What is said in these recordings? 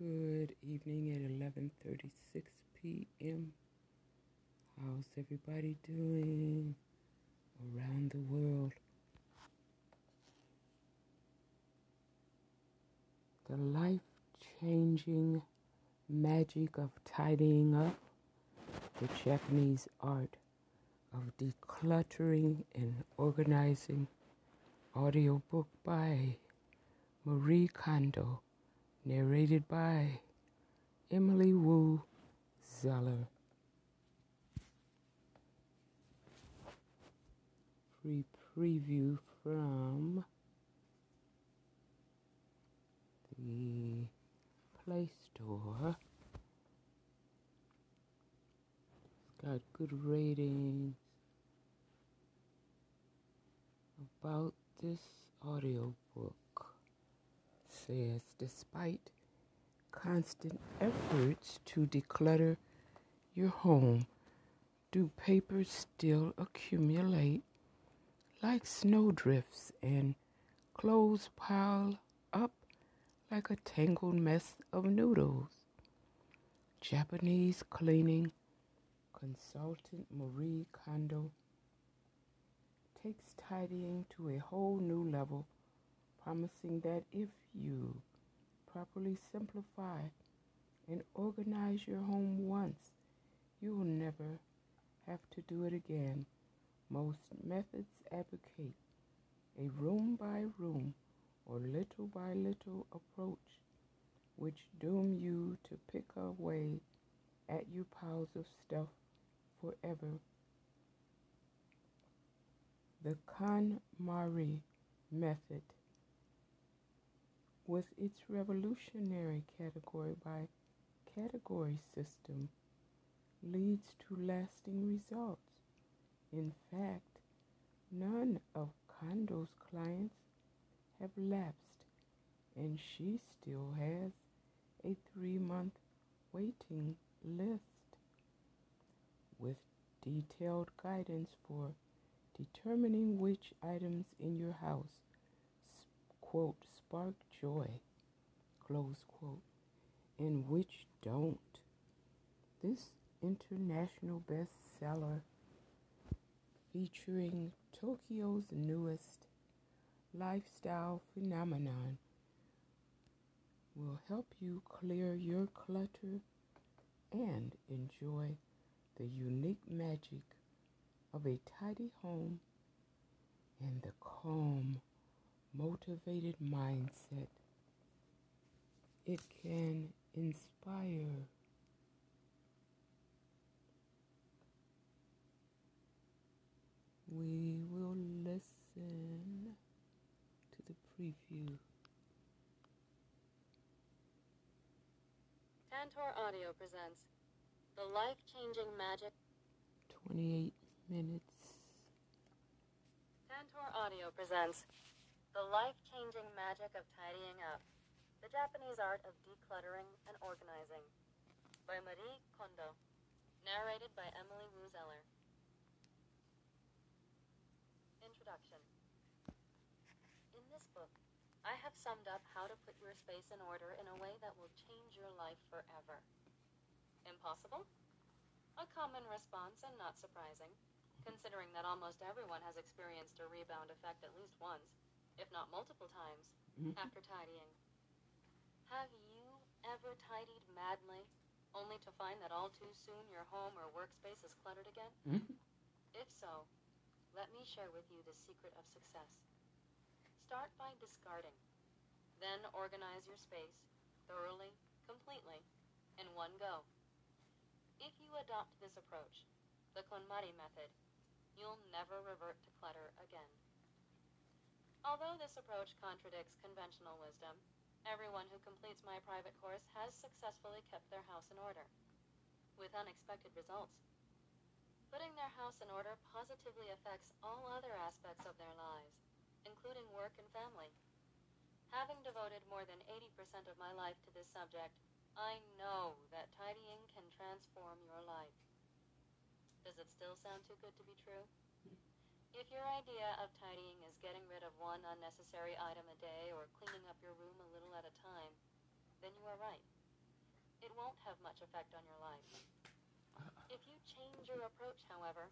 Good evening at 11:36 p.m. How's everybody doing around the world? The life-changing magic of tidying up, the Japanese art of decluttering and organizing audiobook by Marie Kondo narrated by Emily Woo Zeller. Free preview from the Play Store. It's got good ratings about this audiobook says despite constant efforts to declutter your home, do papers still accumulate like snowdrifts and clothes pile up like a tangled mess of noodles? Japanese cleaning consultant Marie Kondo takes tidying to a whole new level, promising that if you properly simplify and organize your home once, you will never have to do it again. Most methods advocate a room by room or little by little approach, which doom you to pick away at your piles of stuff forever. The KonMari method with its revolutionary category by category system leads to lasting results. In fact, none of Kondo's clients have lapsed, and she still has a three month waiting list with detailed guidance for determining which items in your house quote spark joy, close quote, and which don't. This international bestseller featuring Tokyo's newest lifestyle phenomenon will help you clear your clutter and enjoy the unique magic of a tidy home and the calm motivated mindset. It can inspire. We will listen to the preview. Tantor Audio presents The Life Changing Magic. 28 minutes. Tantor Audio presents the life-changing magic of tidying up. The Japanese art of decluttering and organizing. By Marie Kondo. Narrated by Emily Woo Zeller. Introduction. In this book, I have summed up how to put your space in order in a way that will change your life forever. Impossible? A common response and not surprising, considering that almost everyone has experienced a rebound effect at least once if not multiple times, Mhm. after tidying. Have you ever tidied madly, only to find that all too soon your home or workspace is cluttered again? Mhm. If so, let me share with you the secret of success. Start by discarding. Then organize your space, thoroughly, completely, in one go. If you adopt this approach, the KonMari method, you'll never revert to clutter again. Although this approach contradicts conventional wisdom, everyone who completes my private course has successfully kept their house in order, with unexpected results. Putting their house in order positively affects all other aspects of their lives, including work and family. Having devoted more than 80% of my life to this subject, I know that tidying can transform your life. Does it still sound too good to be true? If your idea of tidying is getting rid of one unnecessary item a day or cleaning up your room a little at a time, then you are right. it won't have much effect on your life. If you change your approach, however,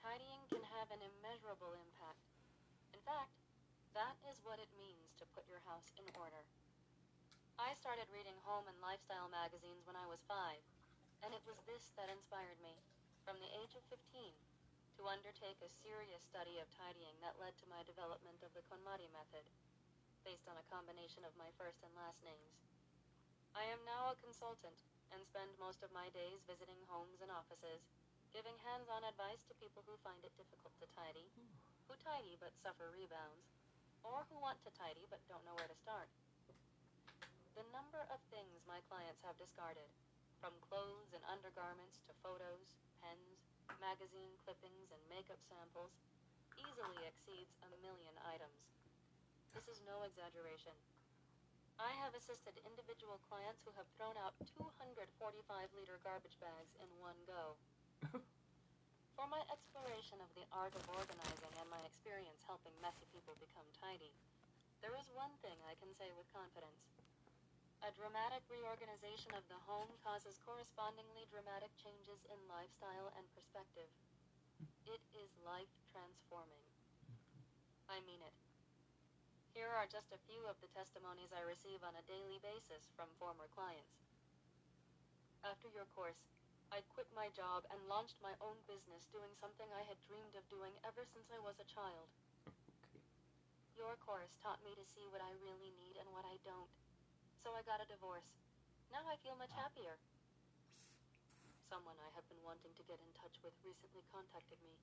tidying can have an immeasurable impact. In fact, that is what it means to put your house in order. I started reading home and lifestyle magazines when I was five, and it was this that inspired me, from the age of 15, to undertake a serious study of tidying that led to my development of the KonMari method, based on a combination of my first and last names. I am now a consultant and spend most of my days visiting homes and offices, giving hands-on advice to people who find it difficult to tidy, who tidy but suffer rebounds, or who want to tidy but don't know where to start. The number of things my clients have discarded, from clothes and undergarments to photos, pens, magazine clippings, and makeup samples, easily exceeds a million items. This is no exaggeration. I have assisted individual clients who have thrown out 245 liter garbage bags in one go. For my exploration of the art of organizing and my experience helping messy people become tidy, there is one thing I can say with confidence. A dramatic reorganization of the home causes correspondingly dramatic changes in lifestyle and perspective. It is life transforming. I mean it. Here are just a few of the testimonies I receive on a daily basis from former clients. After your course, I quit my job and launched my own business doing something I had dreamed of doing ever since I was a child. Okay. Your course taught me to see what I really need and what I don't. So I got a divorce. Now I feel much happier. Someone I have been wanting to get in touch with recently contacted me.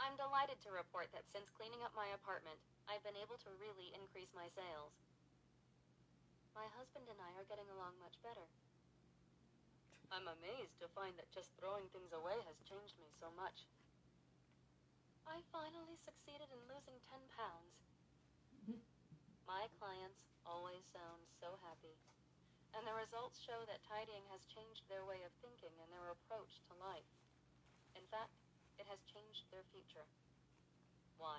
I'm delighted to report that since cleaning up my apartment, I've been able to really increase my sales. My husband and I are getting along much better. I'm amazed to find that just throwing things away has changed me so much. I finally succeeded in losing 10 pounds. My clients always sound so happy, and the results show that tidying has changed their way of thinking and their approach to life. In fact, it has changed their future. Why?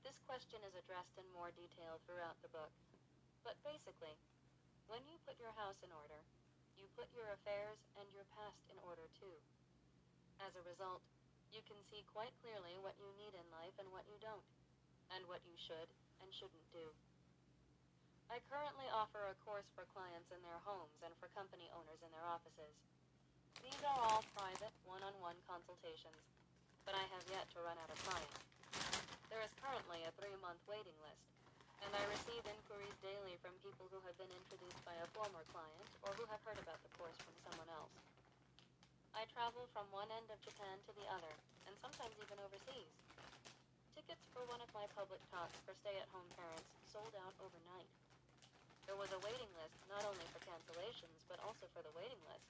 This question is addressed in more detail throughout the book. But basically, when you put your house in order, you put your affairs and your past in order too. As a result, you can see quite clearly what you need in life and what you don't, and what you should and shouldn't do. I currently offer a course for clients in their homes and for company owners in their offices. These are all private, one-on-one consultations, but I have yet to run out of clients. There is currently a three-month waiting list, and I receive inquiries daily from people who have been introduced by a former client or who have heard about the course from someone else. I travel from one end of Japan to the other, and sometimes even overseas. Tickets for one of my public talks for stay-at-home parents sold out overnight. There was a waiting list not only for cancellations, but also for the waiting list.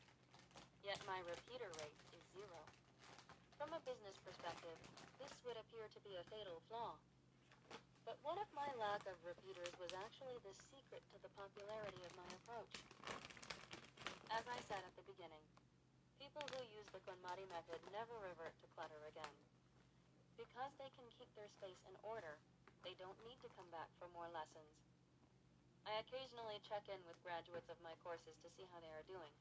Yet my repeater rate is zero. From a business perspective, this would appear to be a fatal flaw. But what if my lack of repeaters was actually the secret to the popularity of my approach? As I said at the beginning, people who use the KonMari method never revert to clutter again. Because they can keep their space in order, they don't need to come back for more lessons. I occasionally check in with graduates of my courses to see how they are doing.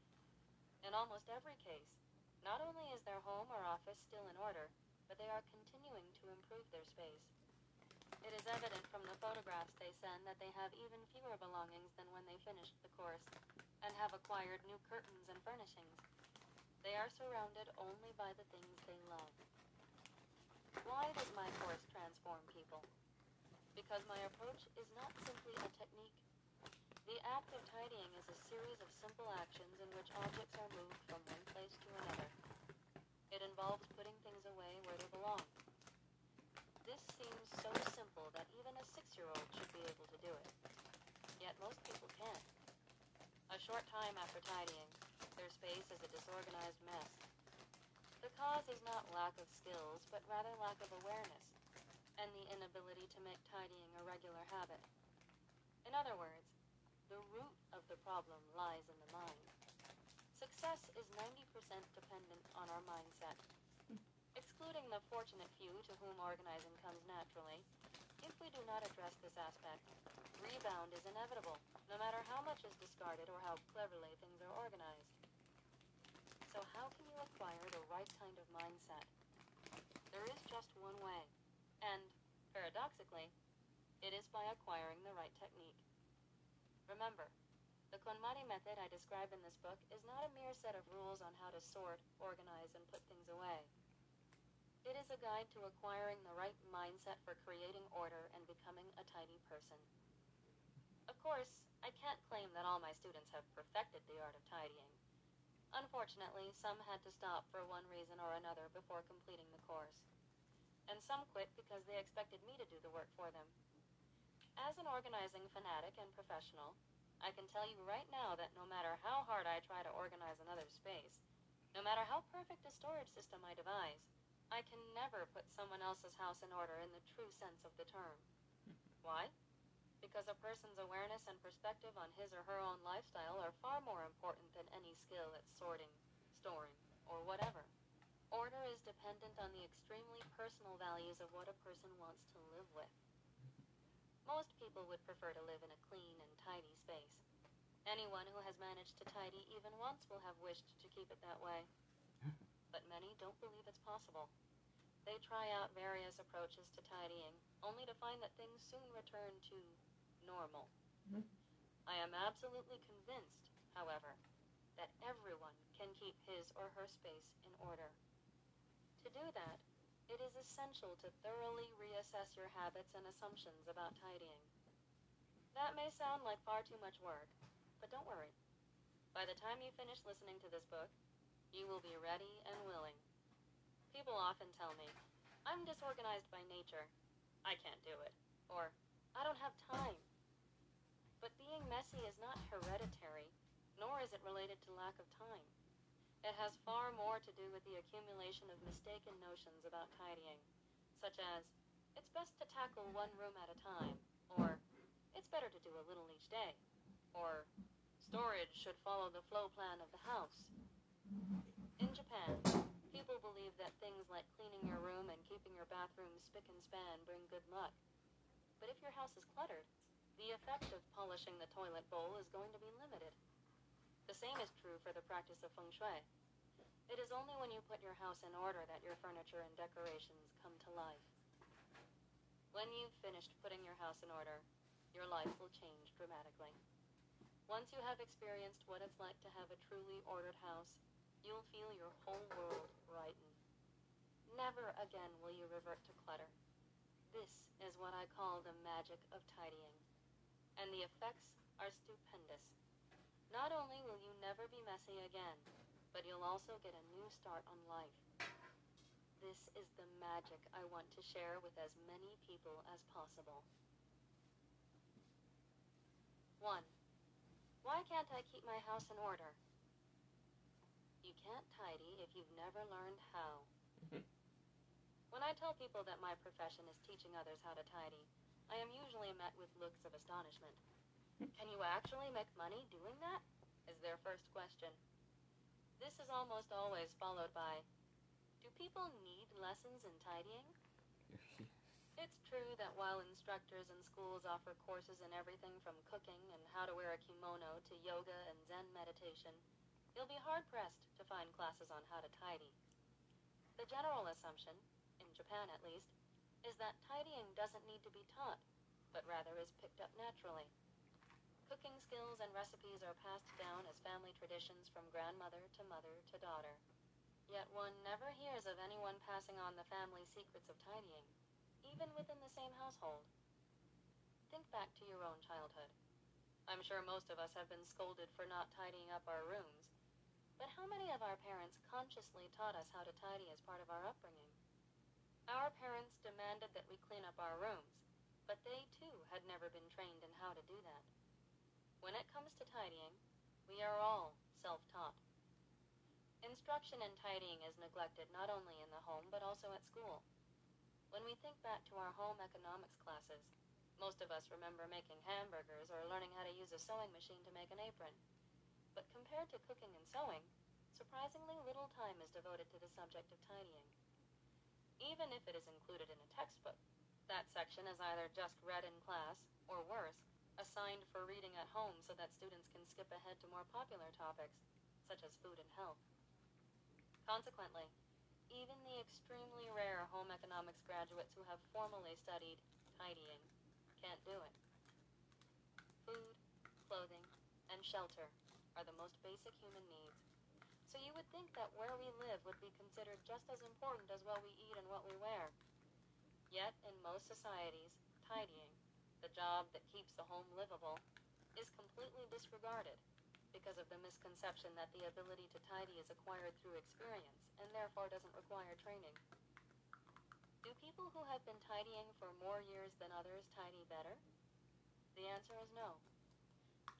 In almost every case, not only is their home or office still in order, but they are continuing to improve their space. It is evident from the photographs they send that they have even fewer belongings than when they finished the course and have acquired new curtains and furnishings. They are surrounded only by the things they love. Why does my course transform people? Because my approach is not simply a technique. The act of tidying is a series of simple actions in which objects are moved from one place to another. It involves putting things away where they belong. This seems so simple that even a six-year-old should be able to do it. Yet most people can't. A short time after tidying, their space is a disorganized mess. The cause is not lack of skills, but rather lack of awareness, and the inability to make tidying a regular habit. In other words, the root of the problem lies in the mind. Success is 90% dependent on our mindset. Excluding the fortunate few to whom organizing comes naturally, if we do not address this aspect, rebound is inevitable, no matter how much is discarded or how cleverly things are organized. So, how can you acquire the right kind of mindset? There is just one way, and, paradoxically, it is by acquiring the right technique. Remember, the KonMari method I describe in this book is not a mere set of rules on how to sort, organize, and put things away. It is a guide to acquiring the right mindset for creating order and becoming a tidy person. Of course, I can't claim that all my students have perfected the art of tidying. Unfortunately, some had to stop for one reason or another before completing the course. And some quit because they expected me to do the work for them. As an organizing fanatic and professional, I can tell you right now that no matter how hard I try to organize another space, no matter how perfect a storage system I devise, I can never put someone else's house in order in the true sense of the term. Why? Because a person's awareness and perspective on his or her own lifestyle are far more important than any skill at sorting, storing, or whatever. Order is dependent on the extremely personal values of what a person wants to live with. Most people would prefer to live in a clean and tidy space. Anyone who has managed to tidy even once will have wished to keep it that way but many don't believe it's possible. They try out various approaches to tidying, only to find that things soon return to normal. Mhm. I am absolutely convinced, however, that everyone can keep his or her space in order. To do that, it is essential to thoroughly reassess your habits and assumptions about tidying. That may sound like far too much work, but don't worry. By the time you finish listening to this book, you will be ready and willing. People often tell me, I'm disorganized by nature. I can't do it. Or, I don't have time. But being messy is not hereditary, nor is it related to lack of time. It has far more to do with the accumulation of mistaken notions about tidying, such as, it's best to tackle one room at a time, or, it's better to do a little each day, or, storage should follow the flow plan of the house. In Japan, people believe that things like cleaning your room and keeping your bathroom spick and span bring good luck. But if your house is cluttered, the effect of polishing the toilet bowl is going to be limited. The same is true for the practice of feng shui. It is only when you put your house in order that your furniture and decorations come to life. When you've finished putting your house in order, your life will change dramatically. Once you have experienced what it's like to have a truly ordered house, you'll feel your whole world brighten. Never again will you revert to clutter. This is what I call the magic of tidying. And the effects are stupendous. Not only will you never be messy again, but you'll also get a new start on life. This is the magic I want to share with as many people as possible. 1. Why can't I keep my house in order? You can't tidy if you've never learned how. When I tell people that my profession is teaching others how to tidy, I am usually met with looks of astonishment. Can you actually make money doing that? Is their first question. This is almost always followed by Do people need lessons in tidying? It's true that while instructors in schools offer courses in everything from cooking and how to wear a kimono to yoga and Zen meditation, you'll be hard pressed to find classes on how to tidy. The general assumption, in Japan at least, is that tidying doesn't need to be taught, but rather is picked up naturally. Cooking skills and recipes are passed down as family traditions from grandmother to mother to daughter. Yet one never hears of anyone passing on the family secrets of tidying even within the same household. Think back to your own childhood. I'm sure most of us have been scolded for not tidying up our rooms, but how many of our parents consciously taught us how to tidy as part of our upbringing? Our parents demanded that we clean up our rooms, but they too had never been trained in how to do that. When it comes to tidying, we are all self taught. Instruction in tidying is neglected not only in the home but also at school. When we think back to our home economics classes, most of us remember making hamburgers or learning how to use a sewing machine to make an apron. But compared to cooking and sewing, surprisingly little time is devoted to the subject of tidying. Even if it is included in a textbook, that section is either just read in class, or worse, assigned for reading at home so that students can skip ahead to more popular topics, such as food and health. Consequently, even the extremely rare home economics graduates who have formally studied tidying can't do it. Food, clothing, and shelter are the most basic human needs. So you would think that where we live would be considered just as important as what we eat and what we wear. Yet, in most societies, tidying, the job that keeps the home livable, is completely disregarded because of the misconception that the ability to tidy is acquired through experience and therefore doesn't require training. Do people who have been tidying for more years than others tidy better? The answer is no.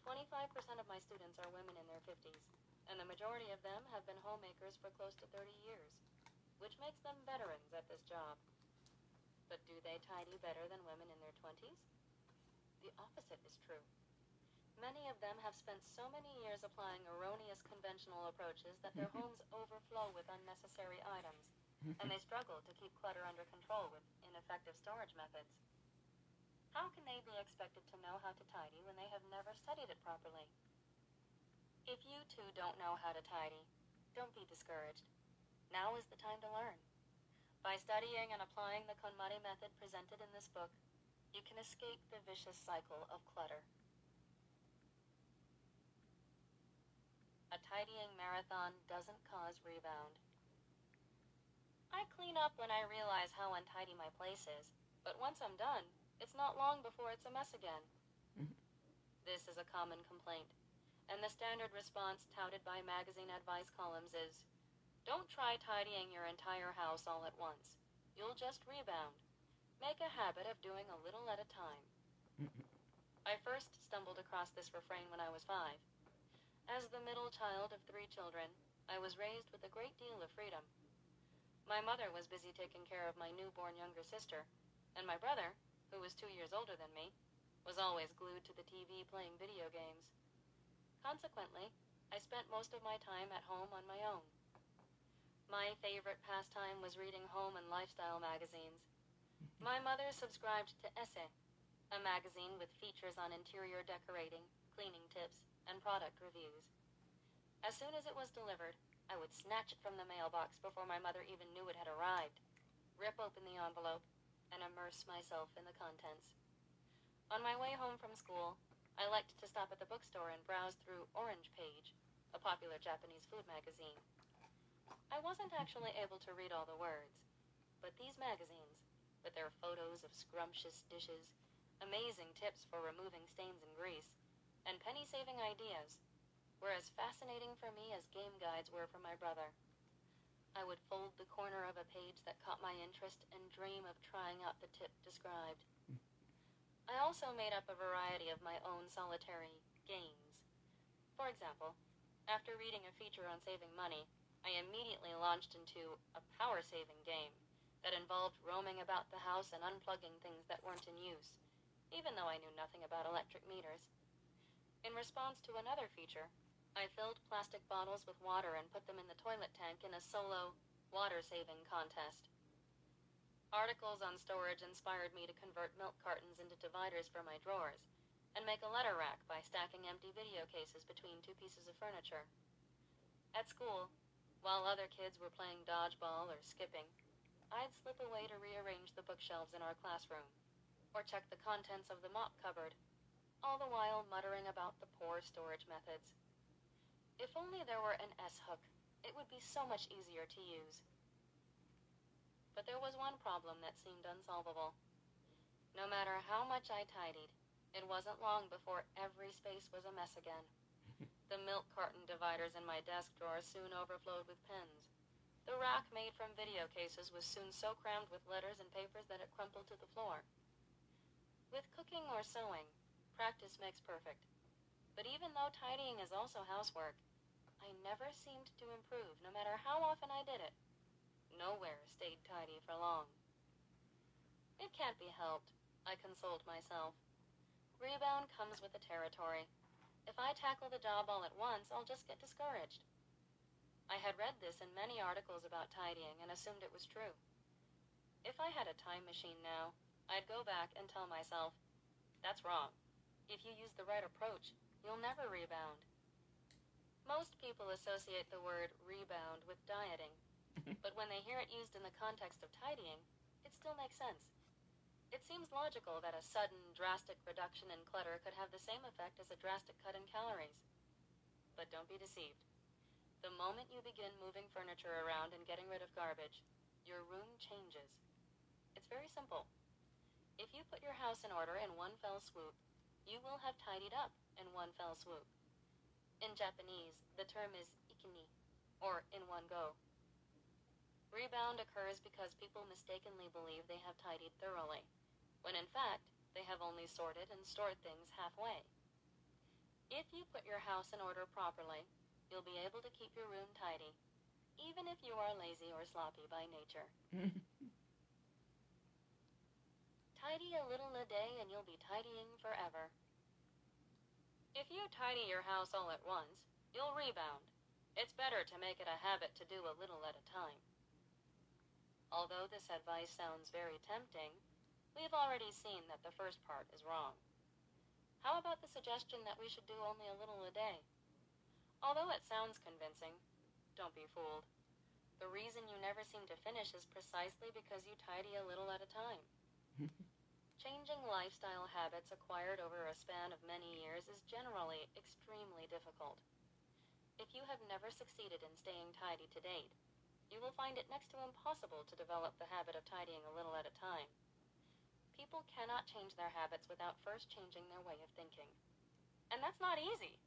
25% of my students are women in their 50s, and the majority of them have been homemakers for close to 30 years, which makes them veterans at this job. But do they tidy better than women in their 20s? The opposite is true. Many of them have spent so many years applying erroneous conventional approaches that their homes overflow with unnecessary items, and they struggle to keep clutter under control with ineffective storage methods. How can they be expected to know how to tidy when they have never studied it properly? If you too don't know how to tidy, don't be discouraged. Now is the time to learn. By studying and applying the KonMari method presented in this book, you can escape the vicious cycle of clutter. A tidying marathon doesn't cause rebound. I clean up when I realize how untidy my place is, but once I'm done, it's not long before it's a mess again. Mhm. This is a common complaint, and the standard response touted by magazine advice columns is don't try tidying your entire house all at once. You'll just rebound. Make a habit of doing a little at a time. I first stumbled across this refrain when I was five. As the middle child of three children, I was raised with a great deal of freedom. My mother was busy taking care of my newborn younger sister, and my brother, who was two years older than me, was always glued to the TV playing video games. Consequently, I spent most of my time at home on my own. My favorite pastime was reading home and lifestyle magazines. My mother subscribed to Esse, a magazine with features on interior decorating, cleaning tips, and product reviews. As soon as it was delivered, I would snatch it from the mailbox before my mother even knew it had arrived, rip open the envelope, and immerse myself in the contents. On my way home from school, I liked to stop at the bookstore and browse through Orange Page, a popular Japanese food magazine. I wasn't actually able to read all the words, but these magazines, with their photos of scrumptious dishes, amazing tips for removing stains and grease, and penny saving ideas, were as fascinating for me as game guides were for my brother. I would fold the corner of a page that caught my interest and dream of trying out the tip described. I also made up a variety of my own solitary games. For example, after reading a feature on saving money, I immediately launched into a power saving game that involved roaming about the house and unplugging things that weren't in use, even though I knew nothing about electric meters. In response to another feature, I filled plastic bottles with water and put them in the toilet tank in a solo water saving contest. Articles on storage inspired me to convert milk cartons into dividers for my drawers and make a letter rack by stacking empty video cases between two pieces of furniture. At school, while other kids were playing dodgeball or skipping, I'd slip away to rearrange the bookshelves in our classroom or check the contents of the mop cupboard, all the while muttering about the poor storage methods. If only there were an S hook, it would be so much easier to use. But there was one problem that seemed unsolvable. No matter how much I tidied, it wasn't long before every space was a mess again. The milk carton dividers in my desk drawer soon overflowed with pens. The rack made from video cases was soon so crammed with letters and papers that it crumpled to the floor. With cooking or sewing, practice makes perfect. But even though tidying is also housework, I never seemed to improve, no matter how often I did it. Nowhere stayed tidy for long. It can't be helped, I consoled myself. Rebound comes with the territory. If I tackle the job all at once, I'll just get discouraged. I had read this in many articles about tidying and assumed it was true. If I had a time machine now, I'd go back and tell myself, that's wrong. If you use the right approach, you'll never rebound. Most people associate the word rebound with dieting, but when they hear it used in the context of tidying, it still makes sense. It seems logical that a sudden, drastic reduction in clutter could have the same effect as a drastic cut in calories. But don't be deceived. The moment you begin moving furniture around and getting rid of garbage, your room changes. It's very simple. If you put your house in order in one fell swoop, you will have tidied up in one fell swoop. In Japanese, the term is ikini, or in one go. Rebound occurs because people mistakenly believe they have tidied thoroughly, when in fact, they have only sorted and stored things halfway. If you put your house in order properly, you'll be able to keep your room tidy, even if you are lazy or sloppy by nature. Tidy a little a day and you'll be tidying forever. If you tidy your house all at once, you'll rebound. It's better to make it a habit to do a little at a time. Although this advice sounds very tempting, we've already seen that the first part is wrong. How about the suggestion that we should do only a little a day? Although it sounds convincing, don't be fooled. The reason you never seem to finish is precisely because you tidy a little at a time. Changing lifestyle habits acquired over a span of many years is generally extremely difficult. If you have never succeeded in staying tidy to date, you will find it next to impossible to develop the habit of tidying a little at a time. People cannot change their habits without first changing their way of thinking. And that's not easy.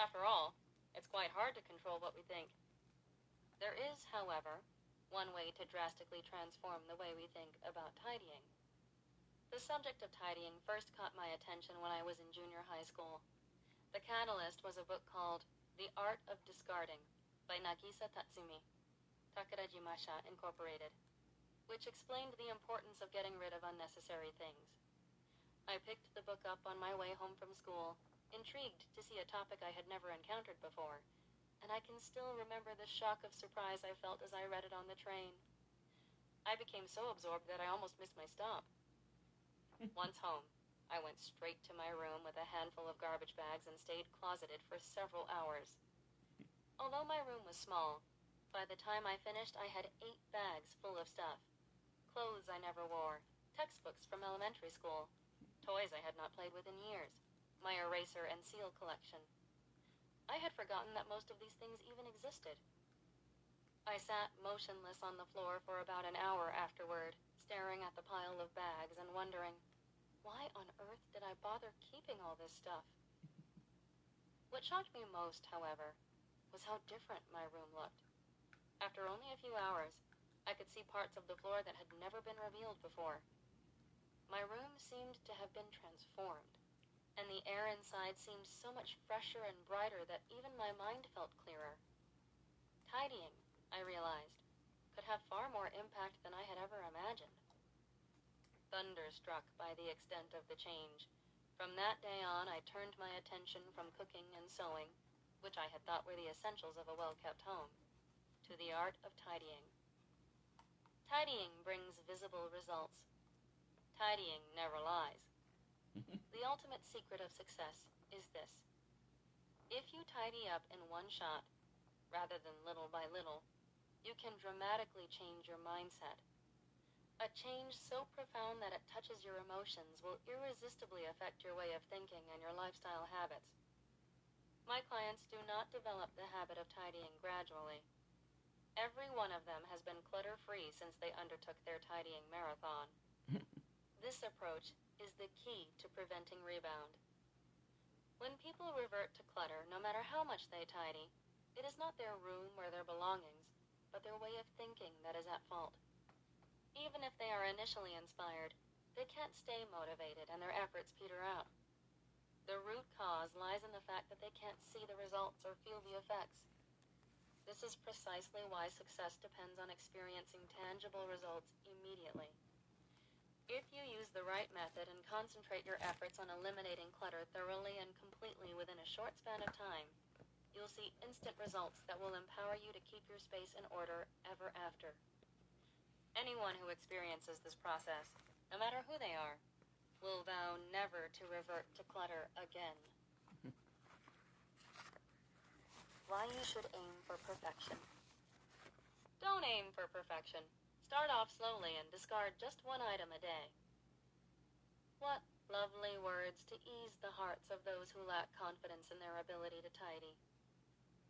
After all, it's quite hard to control what we think. There is, however, one way to drastically transform the way we think about tidying. The subject of tidying first caught my attention when I was in junior high school. The catalyst was a book called The Art of Discarding by Nagisa Tatsumi, Takarajimasha Incorporated, which explained the importance of getting rid of unnecessary things. I picked the book up on my way home from school, intrigued to see a topic I had never encountered before, and I can still remember the shock of surprise I felt as I read it on the train. I became so absorbed that I almost missed my stop. Once home, I went straight to my room with a handful of garbage bags and stayed closeted for several hours. Although my room was small, by the time I finished, I had eight bags full of stuff. Clothes I never wore, textbooks from elementary school, toys I had not played with in years, my eraser and seal collection. I had forgotten that most of these things even existed. I sat motionless on the floor for about an hour afterward, staring at the pile of bags and wondering, why on earth did I bother keeping all this stuff? What shocked me most, however, was how different my room looked. After only a few hours, I could see parts of the floor that had never been revealed before. My room seemed to have been transformed, and the air inside seemed so much fresher and brighter that even my mind felt clearer. Tidying, I realized, could have far more impact than I had ever imagined. Thunderstruck by the extent of the change, from that day on I turned my attention from cooking and sewing, which I had thought were the essentials of a well kept home, to the art of tidying. Tidying brings visible results. Tidying never lies. The ultimate secret of success is this. If you tidy up in one shot, rather than little by little, you can dramatically change your mindset. A change so profound that it touches your emotions will irresistibly affect your way of thinking and your lifestyle habits. My clients do not develop the habit of tidying gradually. Every one of them has been clutter free since they undertook their tidying marathon. this approach is the key to preventing rebound. When people revert to clutter, no matter how much they tidy, it is not their room or their belongings, but their way of thinking that is at fault. Even if they are initially inspired, they can't stay motivated and their efforts peter out. The root cause lies in the fact that they can't see the results or feel the effects. This is precisely why success depends on experiencing tangible results immediately. If you use the right method and concentrate your efforts on eliminating clutter thoroughly and completely within a short span of time, you'll see instant results that will empower you to keep your space in order ever after. Anyone who experiences this process, no matter who they are, will vow never to revert to clutter again. Why you should aim for perfection. Don't aim for perfection. Start off slowly and discard just one item a day. What lovely words to ease the hearts of those who lack confidence in their ability to tidy.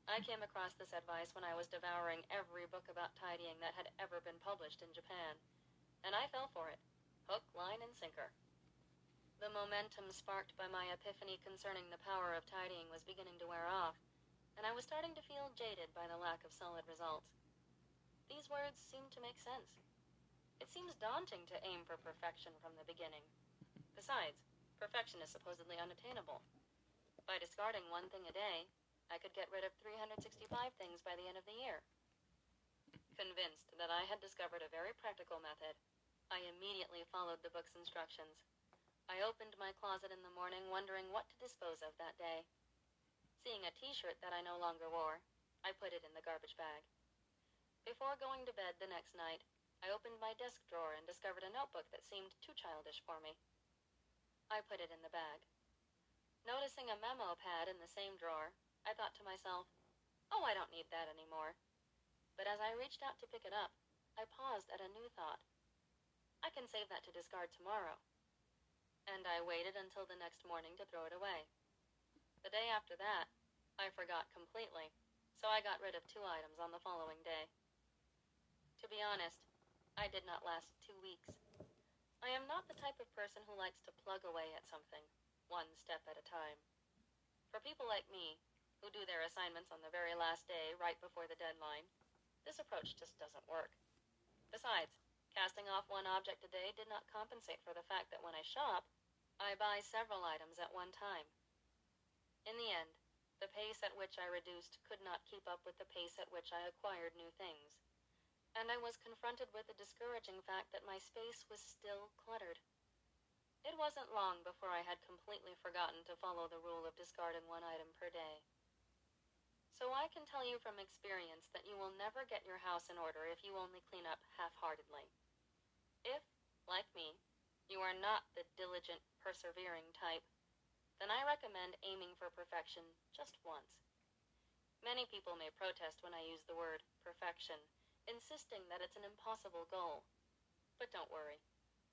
I came across this advice when I was devouring every book about tidying that had ever been published in Japan, and I fell for it, hook, line, and sinker. The momentum sparked by my epiphany concerning the power of tidying was beginning to wear off, and I was starting to feel jaded by the lack of solid results. These words seem to make sense. It seems daunting to aim for perfection from the beginning. Besides, perfection is supposedly unattainable. By discarding one thing a day, I could get rid of 365 things by the end of the year. Convinced that I had discovered a very practical method, I immediately followed the book's instructions. I opened my closet in the morning wondering what to dispose of that day. Seeing a t-shirt that I no longer wore, I put it in the garbage bag. Before going to bed the next night, I opened my desk drawer and discovered a notebook that seemed too childish for me. I put it in the bag. Noticing a memo pad in the same drawer, I thought to myself, oh, I don't need that anymore. But as I reached out to pick it up, I paused at a new thought. I can save that to discard tomorrow. And I waited until the next morning to throw it away. The day after that, I forgot completely, so I got rid of two items on the following day. To be honest, I did not last two weeks. I am not the type of person who likes to plug away at something, one step at a time. For people like me, who do their assignments on the very last day right before the deadline, this approach just doesn't work. Besides, casting off one object a day did not compensate for the fact that when I shop, I buy several items at one time. In the end, the pace at which I reduced could not keep up with the pace at which I acquired new things and I was confronted with the discouraging fact that my space was still cluttered. It wasn't long before I had completely forgotten to follow the rule of discarding one item per day. So I can tell you from experience that you will never get your house in order if you only clean up half-heartedly. If, like me, you are not the diligent, persevering type, then I recommend aiming for perfection just once. Many people may protest when I use the word perfection, insisting that it's an impossible goal. But don't worry.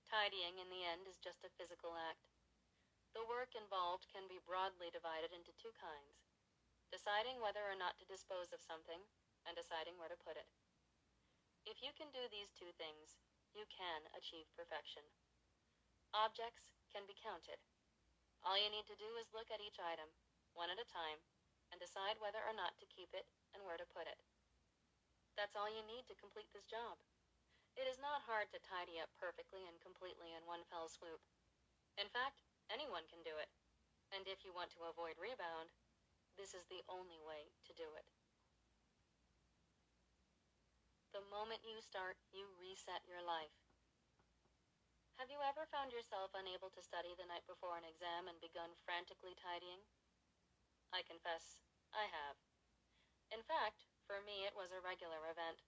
Tidying in the end is just a physical act. The work involved can be broadly divided into two kinds deciding whether or not to dispose of something, and deciding where to put it. If you can do these two things, you can achieve perfection. Objects can be counted. All you need to do is look at each item, one at a time, and decide whether or not to keep it and where to put it. That's all you need to complete this job. It is not hard to tidy up perfectly and completely in one fell swoop. In fact, anyone can do it. And if you want to avoid rebound, this is the only way to do it. The moment you start, you reset your life. Have you ever found yourself unable to study the night before an exam and begun frantically tidying? I confess, I have. In fact, for me, it was a regular event.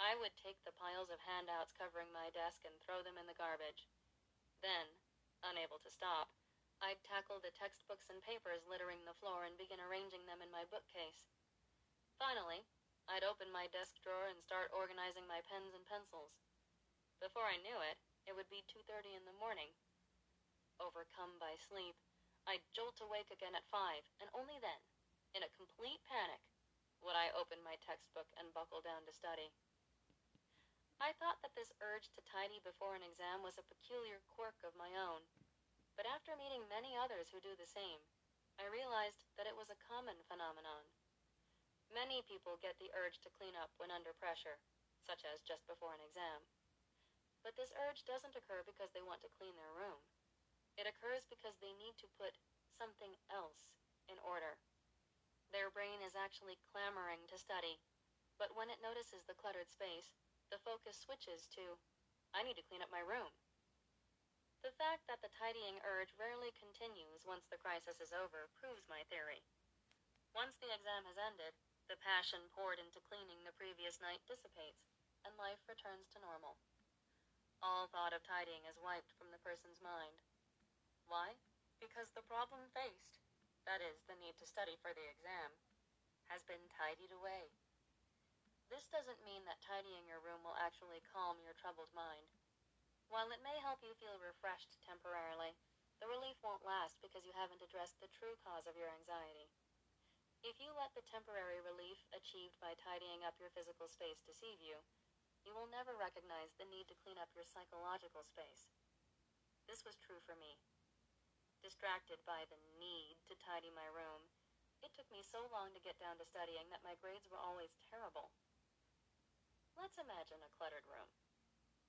I would take the piles of handouts covering my desk and throw them in the garbage. Then, unable to stop, I'd tackle the textbooks and papers littering the floor and begin arranging them in my bookcase. Finally, I'd open my desk drawer and start organizing my pens and pencils. Before I knew it, it would be 2.30 in the morning. Overcome by sleep, I'd jolt awake again at 5, and only then, in a complete panic, would I open my textbook and buckle down to study. I thought that this urge to tidy before an exam was a peculiar quirk of my own, but after meeting many others who do the same, I realized that it was a common phenomenon. Many people get the urge to clean up when under pressure, such as just before an exam. But this urge doesn't occur because they want to clean their room. It occurs because they need to put something else in order. Their brain is actually clamoring to study, but when it notices the cluttered space, the focus switches to, I need to clean up my room. The fact that the tidying urge rarely continues once the crisis is over proves my theory. Once the exam has ended, the passion poured into cleaning the previous night dissipates, and life returns to normal. All thought of tidying is wiped from the person's mind, Why? Because the problem faced, that is, the need to study for the exam, has been tidied away. This doesn't mean that tidying your room will actually calm your troubled mind. While it may help you feel refreshed temporarily, the relief won't last because you haven't addressed the true cause of your anxiety. If you let the temporary relief achieved by tidying up your physical space deceive you, you will never recognize the need to clean up your psychological space. This was true for me. Distracted by the need to tidy my room, it took me so long to get down to studying that my grades were always terrible. Let's imagine a cluttered room.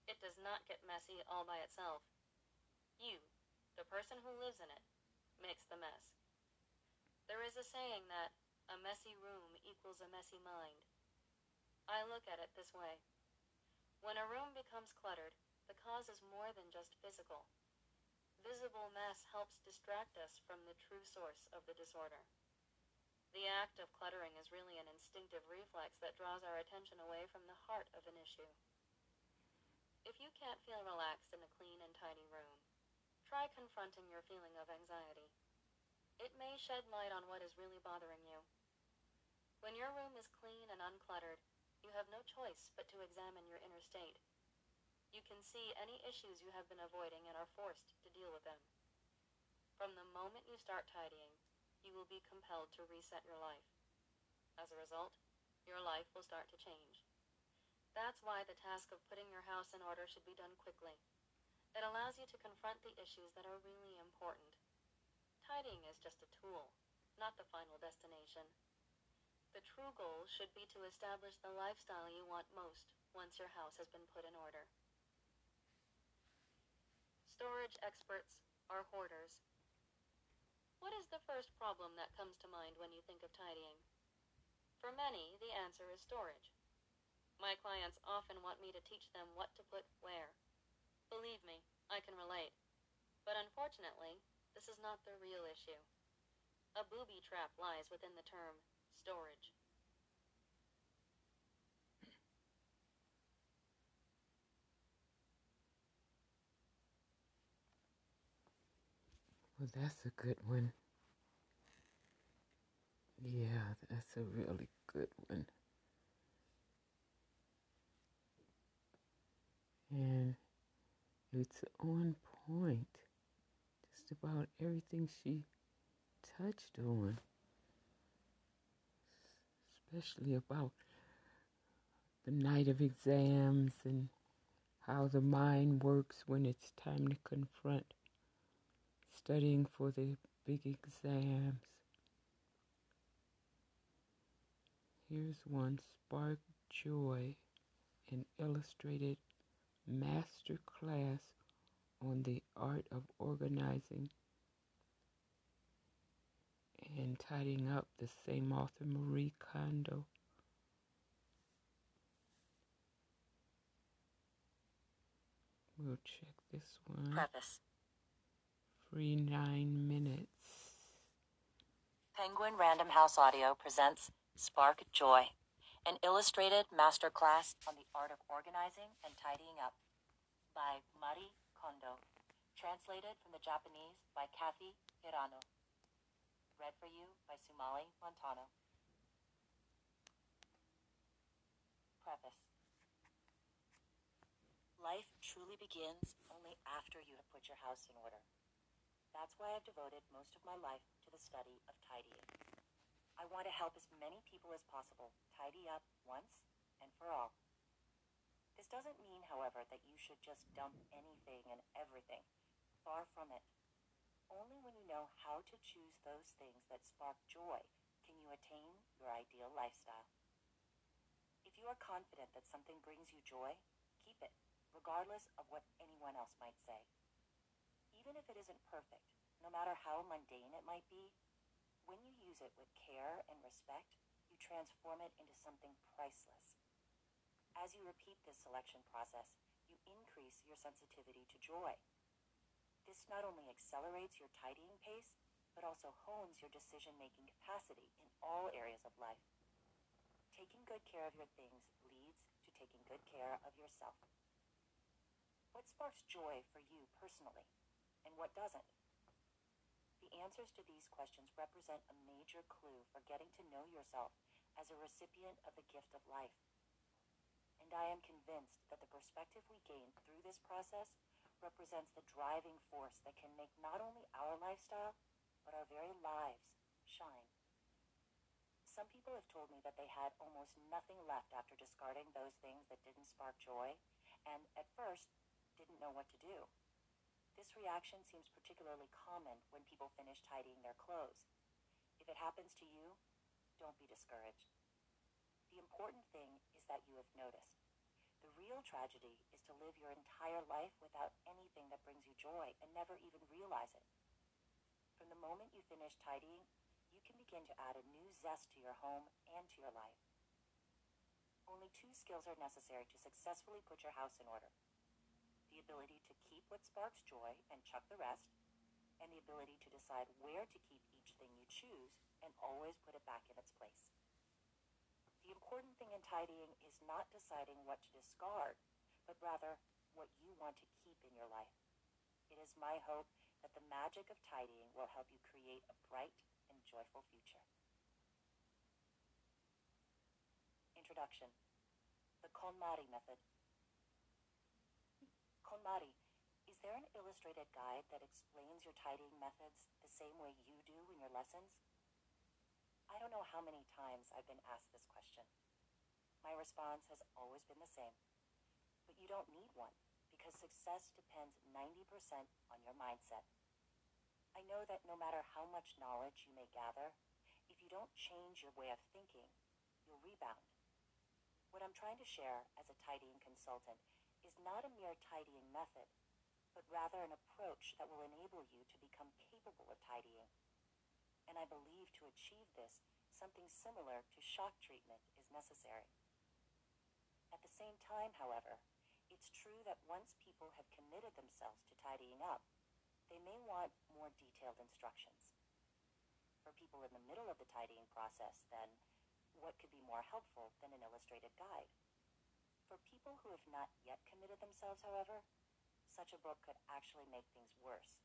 It does not get messy all by itself. You, the person who lives in it, makes the mess. There is a saying that a messy room equals a messy mind. I look at it this way. When a room becomes cluttered, the cause is more than just physical. Visible mess helps distract us from the true source of the disorder. The act of cluttering is really an instinctive reflex that draws our attention away from the heart of an issue. If you can't feel relaxed in a clean and tidy room, try confronting your feeling of anxiety. It may shed light on what is really bothering you. When your room is clean and uncluttered, you have no choice but to examine your inner state. You can see any issues you have been avoiding and are forced to deal with them. From the moment you start tidying, you will be compelled to reset your life. As a result, your life will start to change. That's why the task of putting your house in order should be done quickly. It allows you to confront the issues that are really important. Tidying is just a tool, not the final destination. The true goal should be to establish the lifestyle you want most once your house has been put in order. Storage experts are hoarders. What is the first problem that comes to mind when you think of tidying? For many, the answer is storage. My clients often want me to teach them what to put where. Believe me, I can relate. But unfortunately, this is not the real issue. A booby trap lies within the term storage. That's a good one. Yeah, that's a really good one. And it's on point. Just about everything she touched on, especially about the night of exams and how the mind works when it's time to confront studying for the big exams. Here's one Spark Joy, an illustrated master class on the art of organizing and tidying up, the same author, Marie Kondo. We'll check this one. Preface Free nine minutes. Penguin Random House Audio presents Spark Joy, an illustrated masterclass on the art of organizing and tidying up by Marie Kondo, translated from the Japanese by Cathy Hirano. Read for you by Sumalee Montano. Preface Life truly begins only after you have put your house in order. That's why I've devoted most of my life to the study of tidying. I want to help as many people as possible tidy up once and for all. This doesn't mean, however, that you should just dump anything and everything. Far from it. Only when you know how to choose those things that spark joy can you attain your ideal lifestyle. If you are confident that something brings you joy, keep it, regardless of what anyone else might say even if it isn't perfect, no matter how mundane it might be, when you use it with care and respect, you transform it into something priceless. As you repeat this selection process, you increase your sensitivity to joy. This not only accelerates your tidying pace, but also hones your decision making capacity in all areas of life. Taking good care of your things leads to taking good care of yourself. What sparks joy for you personally? And what doesn't. The answers to these questions represent a major clue for getting to know yourself as a recipient of the gift of life. And I am convinced that the perspective we gain through this process represents the driving force that can make not only our lifestyle, but our very lives shine. Some people have told me that they had almost nothing left after discarding those things that didn't spark joy, and at first didn't know what to do. This reaction seems particularly common when people finish tidying their clothes. If it happens to you, don't be discouraged. The important thing is that you have noticed. The real tragedy is to live your entire life without anything that brings you joy and never even realize it. From the moment you finish tidying, you can begin to add a new zest to your home and to your life. Only two skills are necessary to successfully put your house in order the ability to keep what sparks joy and chuck the rest, and the ability to decide where to keep each thing you choose and always put it back in its place. The important thing in tidying is not deciding what to discard, but rather what you want to keep in your life. It is my hope that the magic of tidying will help you create a bright and joyful future. Introduction The KonMari Method. KonMari, is there an illustrated guide that explains your tidying methods the same way you do in your lessons? I don't know how many times I've been asked this question. My response has always been the same. But you don't need one because success depends 90% on your mindset. I know that no matter how much knowledge you may gather, if you don't change your way of thinking, you'll rebound. What I'm trying to share as a tidying consultant is not a mere tidying method, but rather an approach that will enable you to become capable of tidying. And I believe to achieve this, something similar to shock treatment is necessary. At the same time, however, it's true that once people have committed themselves to tidying up, they may want more detailed instructions. For people in the middle of the tidying process, then, what could be more helpful than an illustrated guide? For people who have not yet committed themselves, however, such a book could actually make things worse.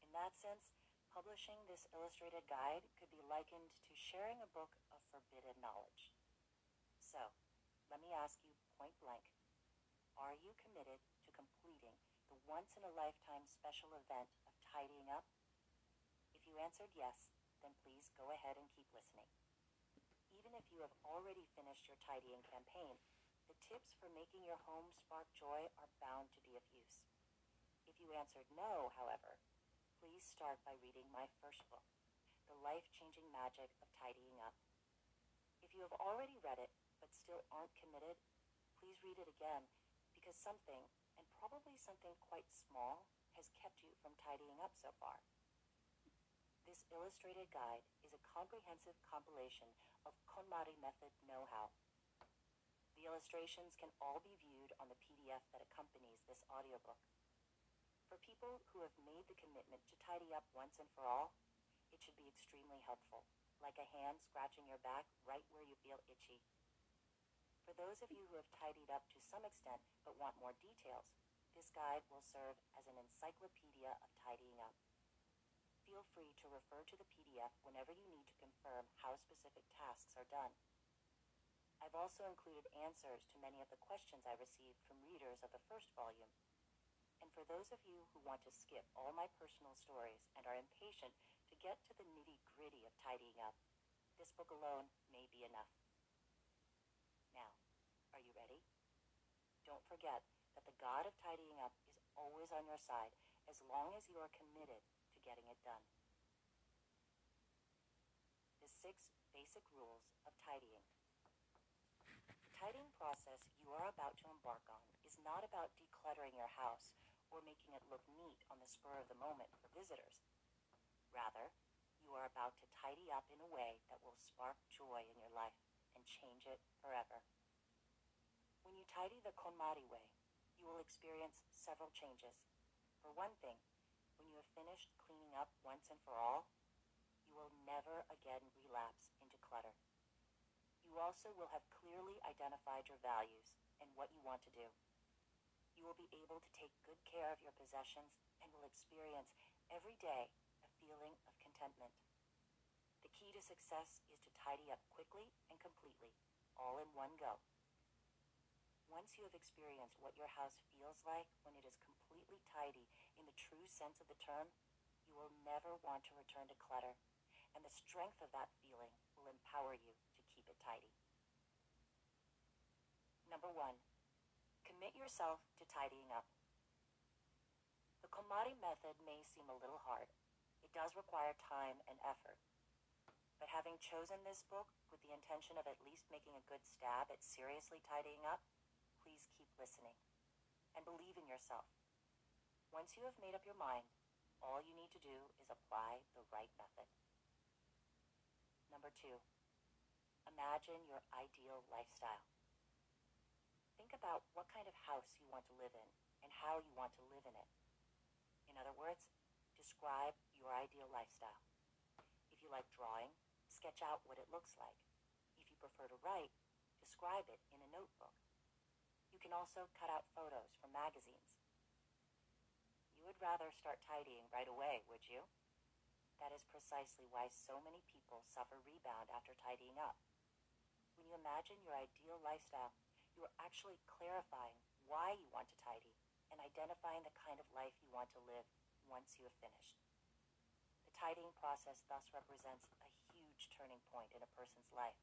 In that sense, publishing this illustrated guide could be likened to sharing a book of forbidden knowledge. So, let me ask you point blank, are you committed to completing the once in a lifetime special event of tidying up? If you answered yes, then please go ahead and keep listening. Even if you have already finished your tidying campaign, the tips for making your home spark joy are bound to be of use. If you answered no, however, please start by reading my first book, The Life Changing Magic of Tidying Up. If you have already read it but still aren't committed, please read it again because something, and probably something quite small, has kept you from tidying up so far. This illustrated guide is a comprehensive compilation of KonMari method know-how. The illustrations can all be viewed on the PDF that accompanies this audiobook. For people who have made the commitment to tidy up once and for all, it should be extremely helpful, like a hand scratching your back right where you feel itchy. For those of you who have tidied up to some extent but want more details, this guide will serve as an encyclopedia of tidying up. Feel free to refer to the PDF whenever you need to confirm how specific tasks are done. I've also included answers to many of the questions I received from readers of the first volume. And for those of you who want to skip all my personal stories and are impatient to get to the nitty gritty of tidying up, this book alone may be enough. Now, are you ready? Don't forget that the God of tidying up is always on your side as long as you are committed to getting it done. The six basic rules of tidying. The tidying process you are about to embark on is not about decluttering your house or making it look neat on the spur of the moment for visitors. Rather, you are about to tidy up in a way that will spark joy in your life and change it forever. When you tidy the KonMari way, you will experience several changes. For one thing, when you have finished cleaning up once and for all, you will never again relapse into clutter. Also will have clearly identified your values and what you want to do. You will be able to take good care of your possessions and will experience every day a feeling of contentment. The key to success is to tidy up quickly and completely, all in one go. Once you have experienced what your house feels like when it is completely tidy in the true sense of the term, you will never want to return to clutter, and the strength of that feeling will empower you to keep it tidy. Number one, commit yourself to tidying up. The KonMari method may seem a little hard. It does require time and effort. But having chosen this book with the intention of at least making a good stab at seriously tidying up, please keep listening. And believe in yourself. Once you have made up your mind, all you need to do is apply the right method. Number two, imagine your ideal lifestyle. Think about what kind of house you want to live in and how you want to live in it. In other words, describe your ideal lifestyle. If you like drawing, sketch out what it looks like. If you prefer to write, describe it in a notebook. You can also cut out photos from magazines. You would rather start tidying right away, would you? That is precisely why so many people suffer rebound after tidying up. When you imagine your ideal lifestyle, you are actually clarifying why you want to tidy and identifying the kind of life you want to live once you have finished. The tidying process thus represents a huge turning point in a person's life.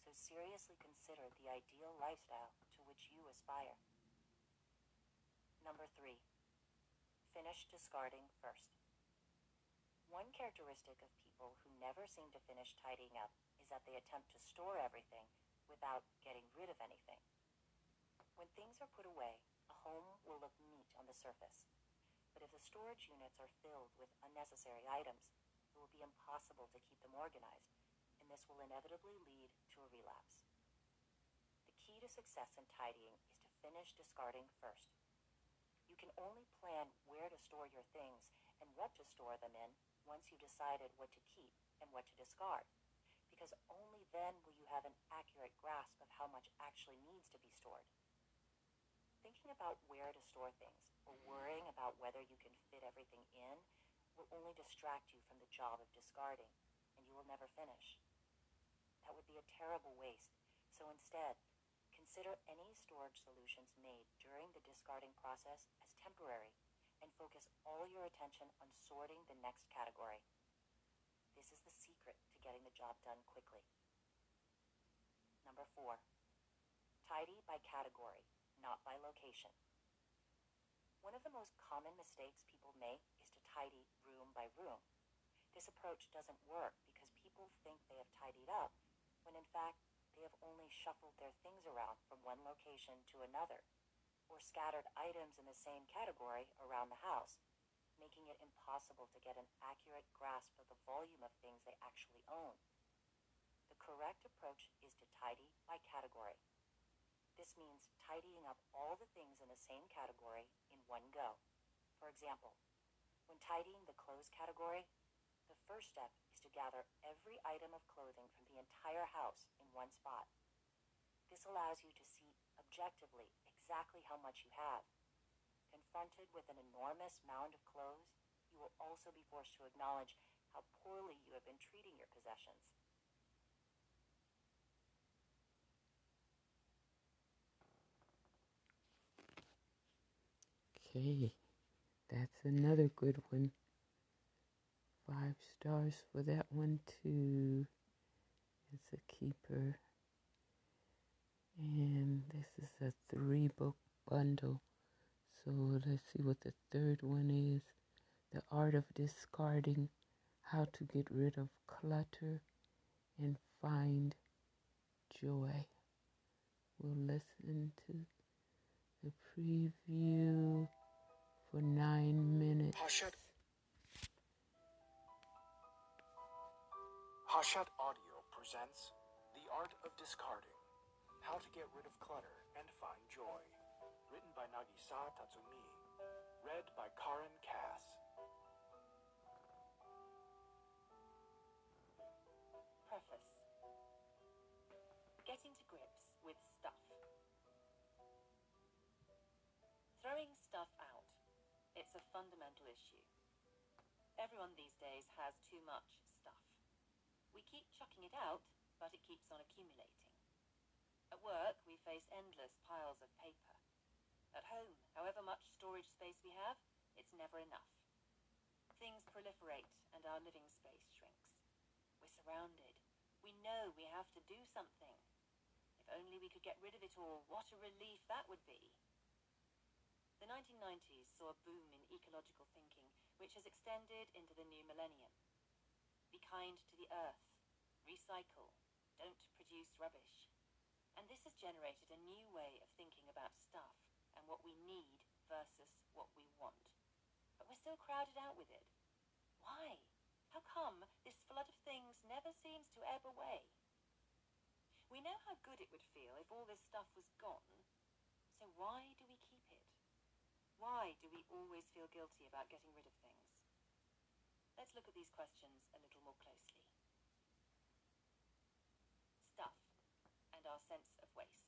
So seriously consider the ideal lifestyle to which you aspire. Number three, finish discarding first. One characteristic of people who never seem to finish tidying up is that they attempt to store everything without getting rid of anything. When things are put away, a home will look neat on the surface. But if the storage units are filled with unnecessary items, it will be impossible to keep them organized, and this will inevitably lead to a relapse. The key to success in tidying is to finish discarding first. You can only plan where to store your things and what to store them in once you've decided what to keep and what to discard because only then will you have an accurate grasp of how much actually needs to be stored. Thinking about where to store things or worrying about whether you can fit everything in will only distract you from the job of discarding, and you will never finish. That would be a terrible waste, so instead, consider any storage solutions made during the discarding process as temporary and focus all your attention on sorting the next category. This is the secret to getting the job done quickly. Number four, tidy by category, not by location. One of the most common mistakes people make is to tidy room by room. This approach doesn't work because people think they have tidied up when in fact they have only shuffled their things around from one location to another or scattered items in the same category around the house making it impossible to get an accurate grasp of the volume of things they actually own. The correct approach is to tidy by category. This means tidying up all the things in the same category in one go. For example, when tidying the clothes category, the first step is to gather every item of clothing from the entire house in one spot. This allows you to see objectively exactly how much you have confronted with an enormous mound of clothes, you will also be forced to acknowledge how poorly you have been treating your possessions. Okay, that's another good one. Five stars for that one, too. It's a keeper. And this is a three book bundle. So let's see what the third one is. The art of discarding, how to get rid of clutter and find joy. We'll listen to the preview for nine minutes. Hachette. Hachette Audio presents The Art of Discarding How to Get Rid of Clutter and Find Joy by Nagisa Tatsumi, read by Karen Cass. Preface Getting to grips with stuff. Throwing stuff out. It's a fundamental issue. Everyone these days has too much stuff. We keep chucking it out, but it keeps on accumulating. At work, we face endless piles of paper. At home, however much storage space we have, it's never enough. Things proliferate and our living space shrinks. We're surrounded. We know we have to do something. If only we could get rid of it all, what a relief that would be. The 1990s saw a boom in ecological thinking, which has extended into the new millennium. Be kind to the earth, recycle, don't produce rubbish. And this has generated a new way of thinking about stuff and what we need versus what we want. But we're still crowded out with it. Why? How come this flood of things never seems to ebb away? We know how good it would feel if all this stuff was gone, so why do we keep it? Why do we always feel guilty about getting rid of things? Let's look at these questions a little more closely. Stuff and our sense of waste.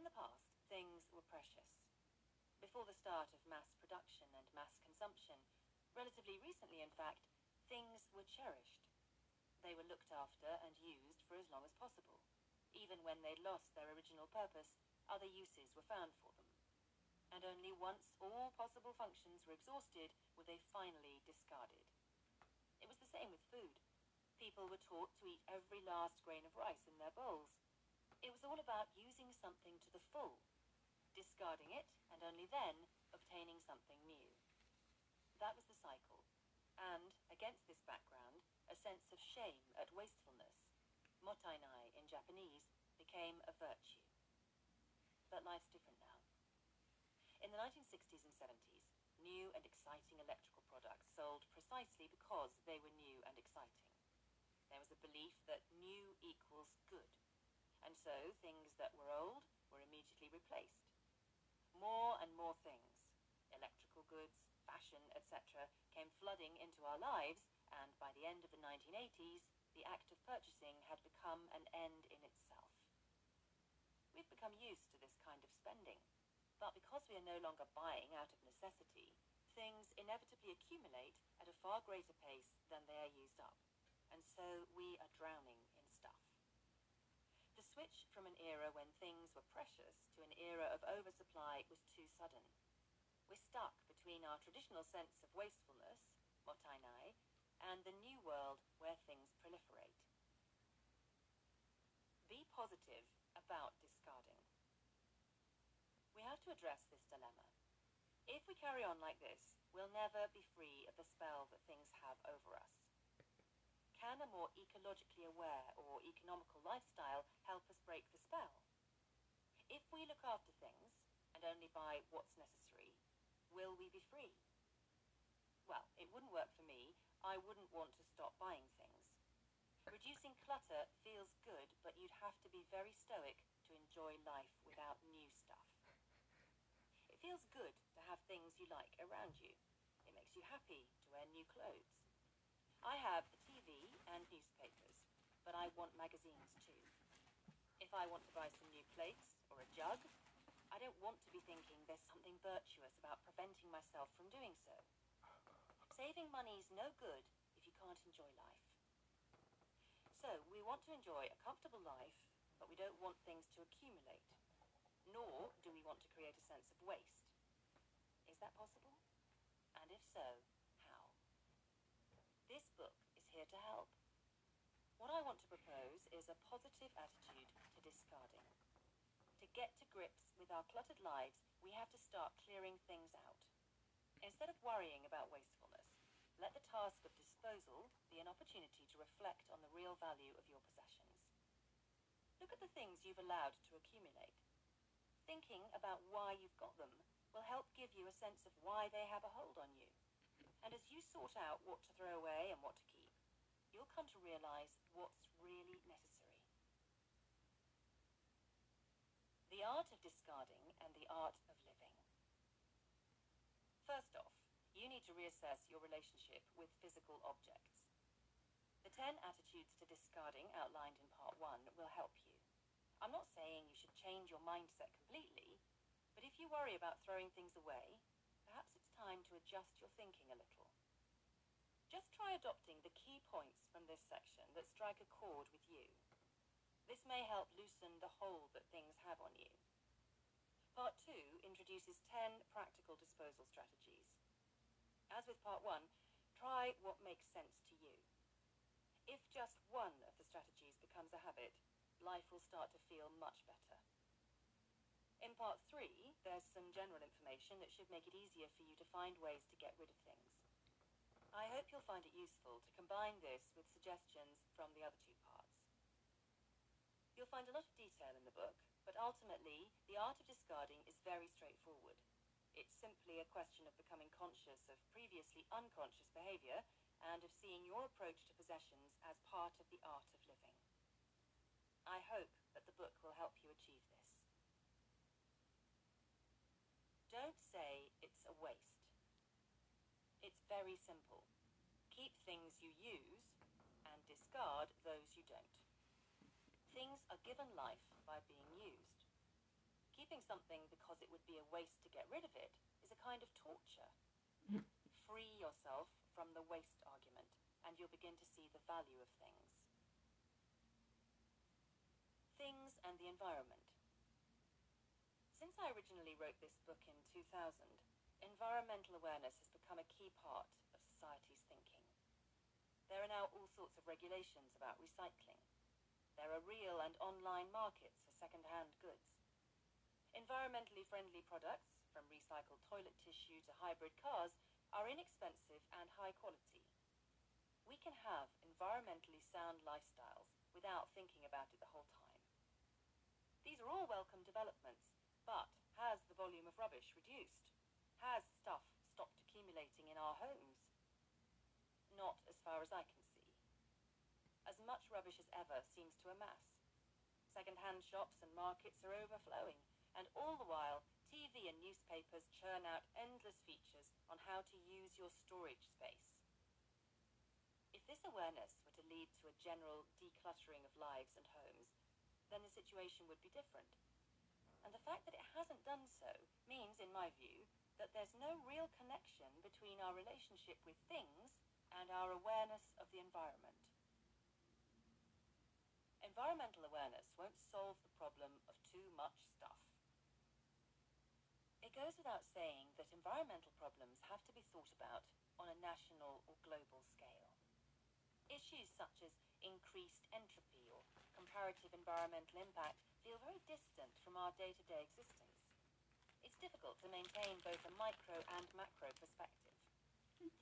In the past, things were precious. Before the start of mass production and mass consumption, relatively recently in fact, things were cherished. They were looked after and used for as long as possible. Even when they'd lost their original purpose, other uses were found for them. And only once all possible functions were exhausted were they finally discarded. It was the same with food. People were taught to eat every last grain of rice in their bowls. It was all about using something to the full, discarding it, and only then obtaining something new. That was the cycle. And, against this background, a sense of shame at wastefulness, mottainai in Japanese, became a virtue. But life's different now. In the 1960s and 70s, new and exciting electrical products sold precisely because they were new and exciting. There was a belief that new equals good, and so things that were old were immediately replaced. More and more things, electrical goods, fashion, etc., came flooding into our lives, and by the end of the 1980s, the act of purchasing had become an end in itself. We've become used to this kind of spending, but because we are no longer buying out of necessity, things inevitably accumulate at a far greater pace than they are used up, and so we are drowning switch from an era when things were precious to an era of oversupply was too sudden. We're stuck between our traditional sense of wastefulness, mottainai, and the new world where things proliferate. Be positive about discarding. We have to address this dilemma. If we carry on like this, we'll never be free of the spell that things have over us. Can a more ecologically aware or economical lifestyle help us break the spell? If we look after things and only buy what's necessary, will we be free? Well, it wouldn't work for me. I wouldn't want to stop buying things. Reducing clutter feels good, but you'd have to be very stoic to enjoy life without new stuff. It feels good to have things you like around you. It makes you happy to wear new clothes. I have and newspapers, but I want magazines too. If I want to buy some new plates or a jug, I don't want to be thinking there's something virtuous about preventing myself from doing so. Saving money's no good if you can't enjoy life. So, we want to enjoy a comfortable life, but we don't want things to accumulate. Nor do we want to create a sense of waste. Is that possible? And if so, how? This book is here to help. What I want to propose is a positive attitude to discarding. To get to grips with our cluttered lives, we have to start clearing things out. Instead of worrying about wastefulness, let the task of disposal be an opportunity to reflect on the real value of your possessions. Look at the things you've allowed to accumulate. Thinking about why you've got them will help give you a sense of why they have a hold on you. And as you sort out what to throw away and what to keep, you'll come to realize what's really necessary. The art of discarding and the art of living. First off, you need to reassess your relationship with physical objects. The 10 attitudes to discarding outlined in part 1 will help you. I'm not saying you should change your mindset completely, but if you worry about throwing things away, perhaps it's time to adjust your thinking a little. Just try adopting the key points from this section that strike a chord with you. This may help loosen the hold that things have on you. Part 2 introduces 10 practical disposal strategies. As with Part 1, try what makes sense to you. If just one of the strategies becomes a habit, life will start to feel much better. In Part 3, there's some general information that should make it easier for you to find ways to get rid of things. I hope you'll find it useful to combine this with suggestions from the other two parts. You'll find a lot of detail in the book, but ultimately, the art of discarding is very straightforward. It's simply a question of becoming conscious of previously unconscious behavior and of seeing your approach to possessions as part of the art of living. I hope that the book will help you achieve this. Don't say it's a waste. It's very simple. Keep things you use and discard those you don't. Things are given life by being used. Keeping something because it would be a waste to get rid of it is a kind of torture. Free yourself from the waste argument, and you'll begin to see the value of things. Things and the environment. Since I originally wrote this book in 2000, environmental awareness has become a key part of society's thinking. There are now all sorts of regulations about recycling. There are real and online markets for second-hand goods. Environmentally friendly products, from recycled toilet tissue to hybrid cars, are inexpensive and high quality. We can have environmentally sound lifestyles without thinking about it the whole time. These are all welcome developments, but has the volume of rubbish reduced? Has stuff stopped accumulating in our homes? Not as far as I can see. As much rubbish as ever seems to amass. Second-hand shops and markets are overflowing, and all the while, TV and newspapers churn out endless features on how to use your storage space. If this awareness were to lead to a general decluttering of lives and homes, then the situation would be different. And the fact that it hasn't done so means, in my view, that there's no real connection between our relationship with things and our awareness of the environment. Environmental awareness won't solve the problem of too much stuff. It goes without saying that environmental problems have to be thought about on a national or global scale. Issues such as increased entropy or comparative environmental impact feel very distant from our day-to-day existence. Difficult to maintain both a micro and macro perspective.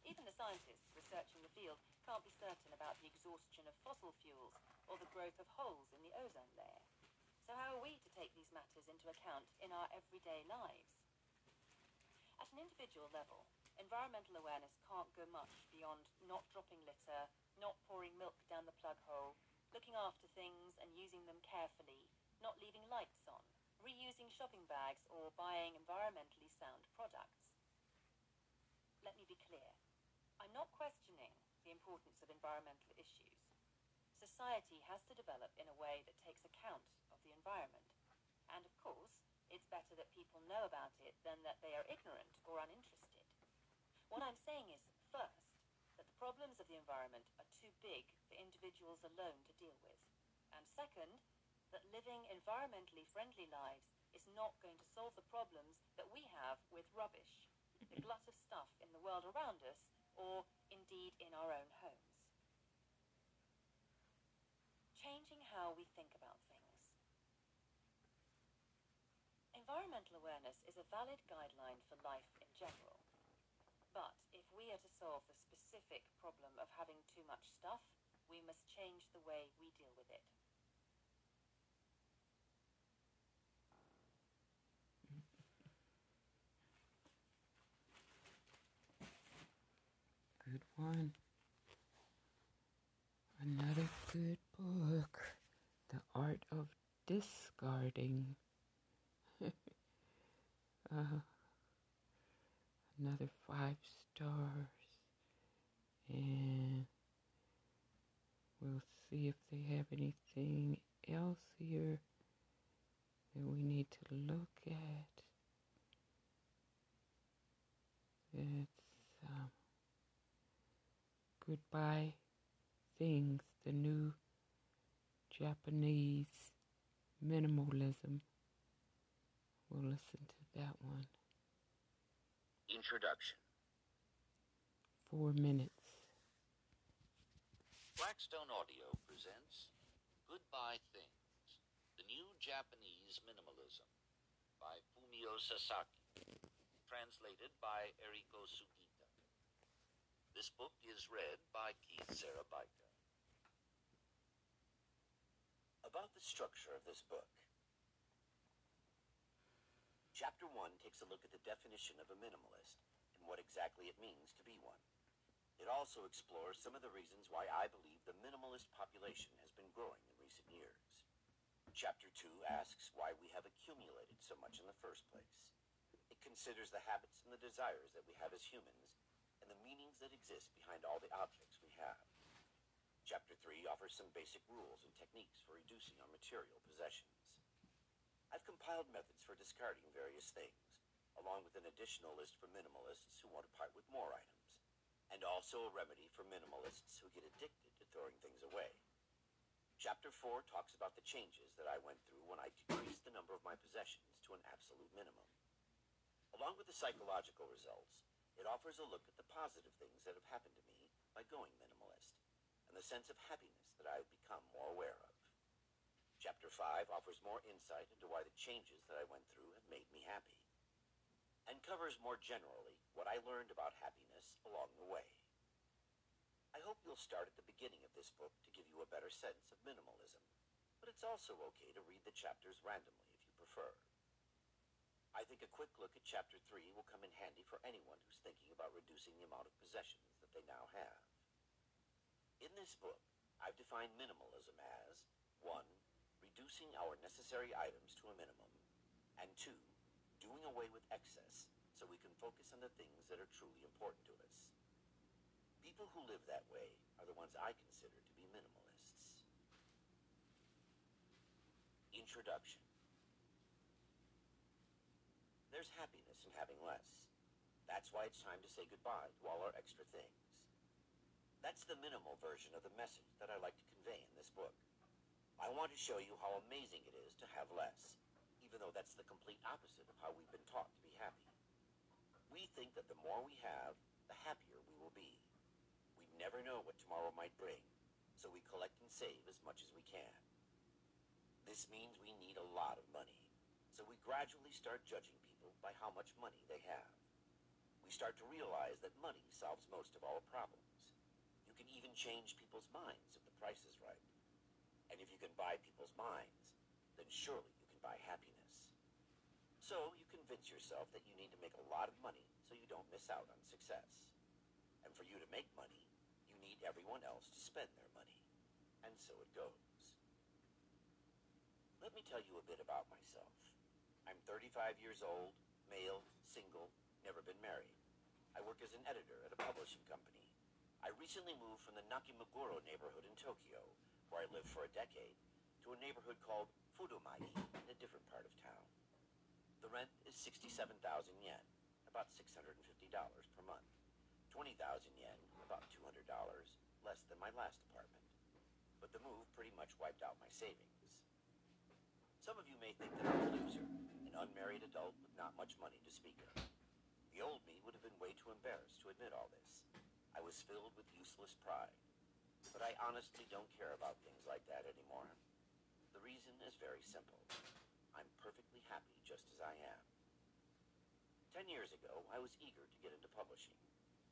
Even the scientists researching the field can't be certain about the exhaustion of fossil fuels or the growth of holes in the ozone layer. So how are we to take these matters into account in our everyday lives? At an individual level, environmental awareness can't go much beyond not dropping litter, not pouring milk down the plug hole, looking after things and using them carefully, not leaving lights on, reusing shopping bags, or buying environmentally sound products. Let me be clear. I'm not questioning the importance of environmental issues. Society has to develop in a way that takes account of the environment. And of course, it's better that people know about it than that they are ignorant or uninterested. What I'm saying is, first, that the problems of the environment are too big for individuals alone to deal with. And second, that living environmentally friendly lives is not going to solve the problems that we have with rubbish, the glut of stuff in the world around us, or indeed in our own homes. Changing how we think about things. Environmental awareness is a valid guideline for life in general. But if we are to solve the specific problem of having too much stuff, we must change the way we deal with it. Good one. Another good book. The Art of Discarding. uh, another five stars. And we'll see if they have anything else here that we need to look at. It's um, Goodbye Things, the new Japanese minimalism. We'll listen to that one. Introduction Four minutes. Blackstone Audio presents Goodbye Things, the new Japanese minimalism by Fumio Sasaki, translated by Eriko Sugita. This book is read by Keith Szarabajka. About the structure of this book. Chapter 1 takes a look at the definition of a minimalist and what exactly it means to be one. It also explores some of the reasons why I believe the minimalist population has been growing in recent years. Chapter 2 asks why we have accumulated so much in the first place. It considers the habits and the desires that we have as humans and the meanings that exist behind all the objects we have. Chapter 3 offers some basic rules and techniques for reducing our material possessions. I've compiled methods for discarding various things, along with an additional list for minimalists who want to part with more items, and also a remedy for minimalists who get addicted to throwing things away. Chapter 4 talks about the changes that I went through when I decreased the number of my possessions to an absolute minimum. Along with the psychological results, it offers a look at the positive things that have happened to me by going minimalist, and the sense of happiness that I have become more aware of. Chapter 5 offers more insight into why the changes that I went through have made me happy, and covers more generally what I learned about happiness along the way. I hope you'll start at the beginning of this book to give you a better sense of minimalism, but it's also okay to read the chapters randomly if you prefer. I think a quick look at Chapter 3 will come in handy for anyone who's thinking about reducing the amount of possessions that they now have. In this book, I've defined minimalism as 1. Reducing our necessary items to a minimum, and 2. Doing away with excess so we can focus on the things that are truly important to us. People who live that way are the ones I consider to be minimalists. Introduction There's happiness in having less. That's why it's time to say goodbye to all our extra things. That's the minimal version of the message that I like to convey in this book. I want to show you how amazing it is to have less, even though that's the complete opposite of how we've been taught to be happy. We think that the more we have, the happier we will be. We never know what tomorrow might bring, so we collect and save as much as we can. This means we need a lot of money, so we gradually start judging people by how much money they have. We start to realize that money solves most of our problems. You can even change people's minds if the price is right. And if you can buy people's minds, then surely you can buy happiness. So you convince yourself that you need to make a lot of money so you don't miss out on success. And for you to make money, you need everyone else to spend their money. And so it goes. Let me tell you a bit about myself. I'm 35 years old, male, single, never been married. I work as an editor at a publishing company. I recently moved from the Nakameguro neighborhood in Tokyo, where I lived for a decade, to a neighborhood called Fudomae in a different part of town. The rent is 67,000 yen, about $650 per month. 20,000 yen, about $200, less than my last apartment. But the move pretty much wiped out my savings. Some of you may think that I'm a loser, an unmarried adult with not much money to speak of. The old me would have been way too embarrassed to admit all this. I was filled with useless pride. But I honestly don't care about things like that anymore. The reason is very simple. I'm perfectly happy just as I am. Ten years ago, I was eager to get into publishing.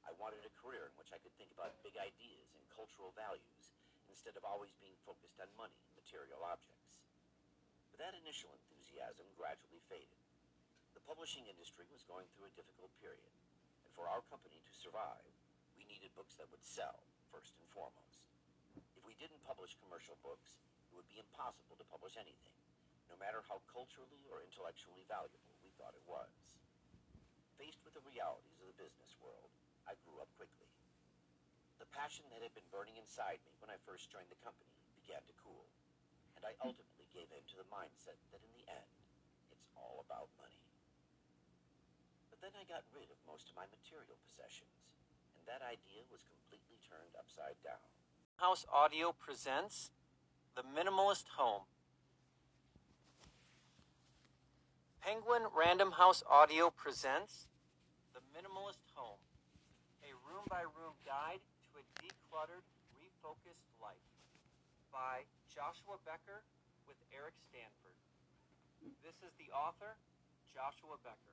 I wanted a career in which I could think about big ideas and cultural values instead of always being focused on money and material objects. But that initial enthusiasm gradually faded. The publishing industry was going through a difficult period, and for our company to survive, we needed books that would sell, first and foremost. If we didn't publish commercial books, it would be impossible to publish anything, no matter how culturally or intellectually valuable we thought it was. Faced with the realities of the business world, I grew up quickly. The passion that had been burning inside me when I first joined the company began to cool, I ultimately gave in to the mindset that in the end, it's all about money. But then I got rid of most of my material possessions, and that idea was completely turned upside down. House Audio presents The Minimalist Home. Penguin Random House Audio presents The Minimalist Home, a room by room guide to a decluttered, refocused life by Joshua Becker with Eric Stanford. This is the author, Joshua Becker.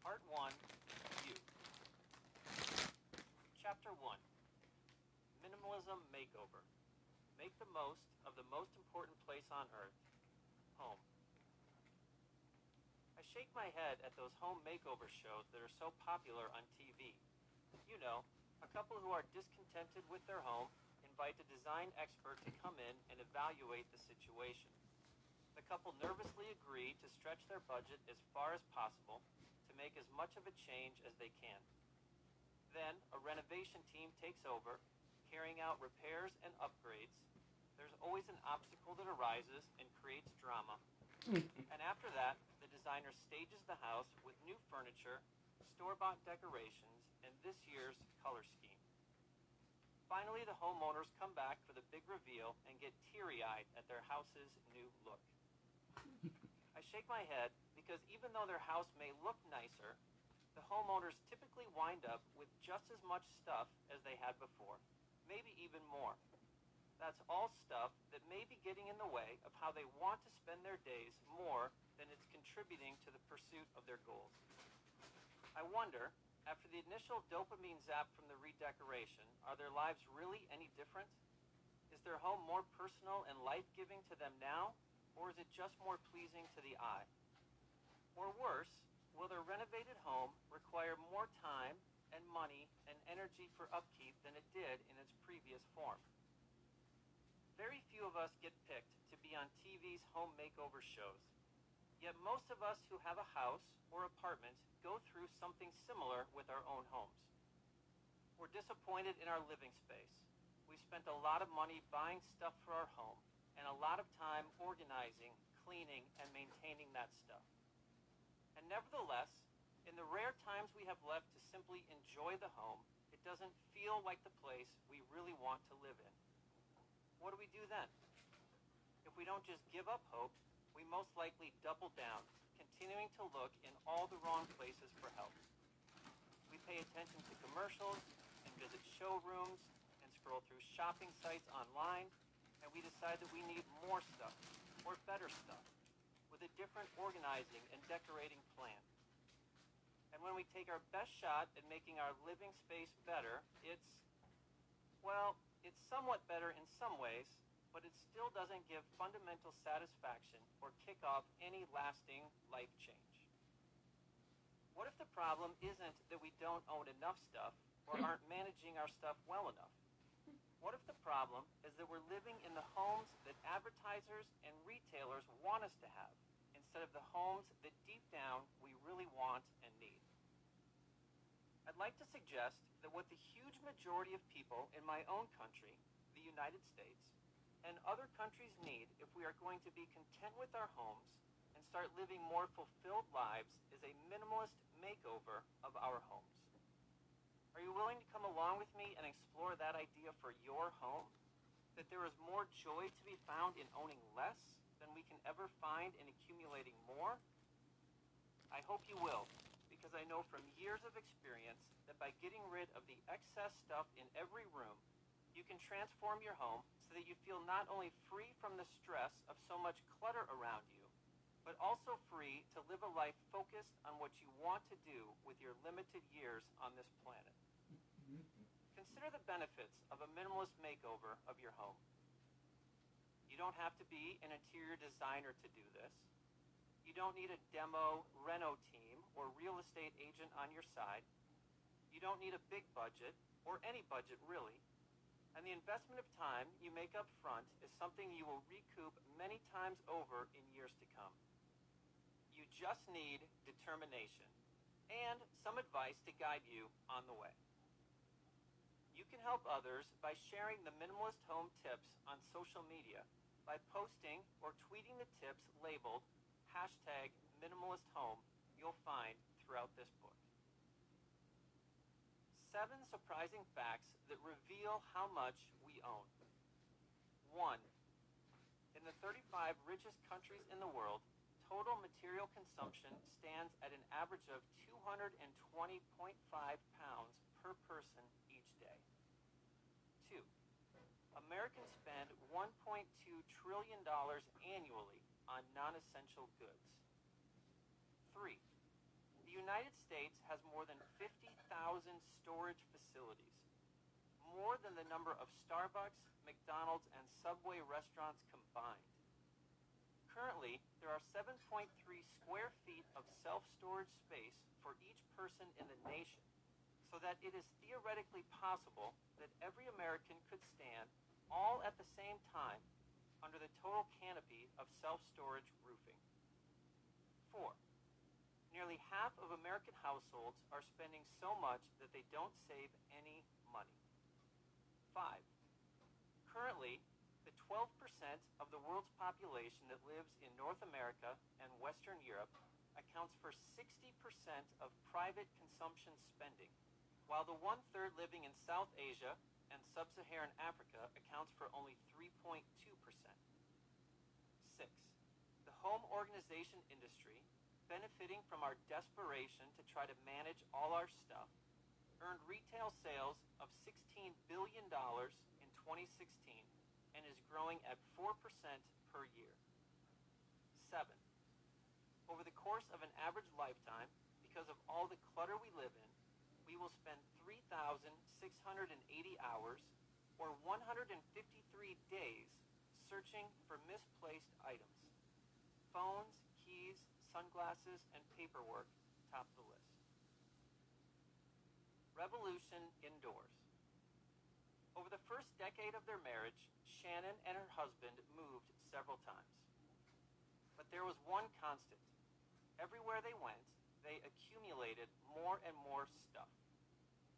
Part 1 You. Chapter 1 Minimalism Makeover. Make the most of the most important place on earth home. I shake my head at those home makeover shows that are so popular on TV. You know, a couple who are discontented with their home invite a design expert to come in and evaluate the situation. The couple nervously agree to stretch their budget as far as possible to make as much of a change as they can. Then a renovation team takes over, carrying out repairs and upgrades. There's always an obstacle that arises and creates drama. and after that, the designer stages the house with new furniture, store-bought decorations, and this year's color scheme. Finally, the homeowners come back for the big reveal and get teary-eyed at their house's new look. I shake my head because even though their house may look nicer, the homeowners typically wind up with just as much stuff as they had before, maybe even more. That's all stuff that may be getting in the way of how they want to spend their days more than it's contributing to the pursuit of their goals. I wonder, after the initial dopamine zap from the redecoration, are their lives really any different? Is their home more personal and life-giving to them now, or is it just more pleasing to the eye? Or worse, will their renovated home require more time and money and energy for upkeep than it did in its previous form? Very few of us get picked to be on TV's home makeover shows. Yet most of us who have a house or apartment go through something similar with our own homes. We're disappointed in our living space. We spent a lot of money buying stuff for our home and a lot of time organizing, cleaning, and maintaining that stuff. And nevertheless, in the rare times we have left to simply enjoy the home, it doesn't feel like the place we really want to live in. What do we do then? If we don't just give up hope, we most likely double down, continuing to look in all the wrong places for help. We pay attention to commercials and visit showrooms and scroll through shopping sites online, and we decide that we need more stuff or better stuff with a different organizing and decorating plan. And when we take our best shot at making our living space better, it's, well, it's somewhat better in some ways, but it still doesn't give fundamental satisfaction or kick off any lasting life change. What if the problem isn't that we don't own enough stuff or aren't managing our stuff well enough? What if the problem is that we're living in the homes that advertisers and retailers want us to have instead of the homes that deep down we really want and need? I'd like to suggest that what the huge majority of people in my own country, the United States, and other countries need if we are going to be content with our homes and start living more fulfilled lives is a minimalist makeover of our homes. Are you willing to come along with me and explore that idea for your home? That there is more joy to be found in owning less than we can ever find in accumulating more? I hope you will, because I know from years of experience that by getting rid of the excess stuff in every room, you can transform your home so that you feel not only free from the stress of so much clutter around you, but also free to live a life focused on what you want to do with your limited years on this planet. Consider the benefits of a minimalist makeover of your home. You don't have to be an interior designer to do this. You don't need a demo reno team or real estate agent on your side. You don't need a big budget, or any budget really. And the investment of time you make up front is something you will recoup many times over in years to come. You just need determination and some advice to guide you on the way. You can help others by sharing the Minimalist Home tips on social media by posting or tweeting the tips labeled hashtag minimalist home you'll find throughout this book. Seven surprising facts that reveal how much we own. One, in the 35 richest countries in the world, total material consumption stands at an average of 220.5 pounds per person each day. Two, Americans spend $1.2 trillion annually on non-essential goods. Three, the United States has more than 50,000 storage facilities, more than the number of Starbucks, McDonald's, and Subway restaurants combined. Currently, there are 7.3 square feet of self-storage space for each person in the nation, so that it is theoretically possible that every American could stand all at the same time under the total canopy of self-storage roofing. Four, nearly half of American households are spending so much that they don't save any money. Five, currently, the 12% of the world's population that lives in North America and Western Europe accounts for 60% of private consumption spending, while the one-third living in South Asia and sub-Saharan Africa accounts for only 3.2%. Six, the home organization industry, benefiting from our desperation to try to manage all our stuff, earned retail sales of $16 billion in 2016 and is growing at 4% per year. Seven, over the course of an average lifetime, because of all the clutter we live in, we will spend 3,680 hours or 153 days searching for misplaced items. Phones, sunglasses, and paperwork top the list. Revolution indoors. Over the first decade of their marriage, Shannon and her husband moved several times. But there was one constant. Everywhere they went, they accumulated more and more stuff.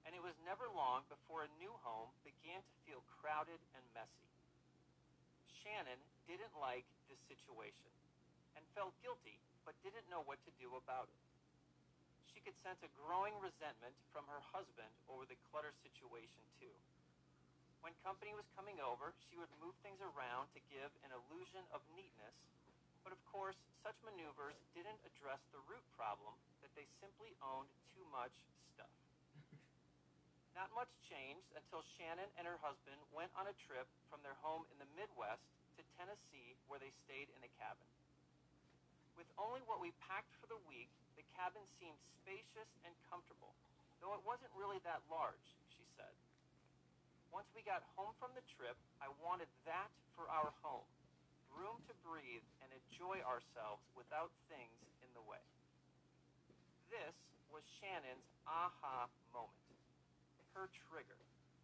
And it was never long before a new home began to feel crowded and messy. Shannon didn't like this situation and felt guilty but didn't know what to do about it. She could sense a growing resentment from her husband over the clutter situation too. When company was coming over, she would move things around to give an illusion of neatness, but of course, such maneuvers didn't address the root problem that they simply owned too much stuff. Not much changed until Shannon and her husband went on a trip from their home in the Midwest to Tennessee where they stayed in a cabin. With only what we packed for the week, the cabin seemed spacious and comfortable, though it wasn't really that large, she said. Once we got home from the trip, I wanted that for our home room to breathe and enjoy ourselves without things in the way. This was Shannon's aha moment, her trigger,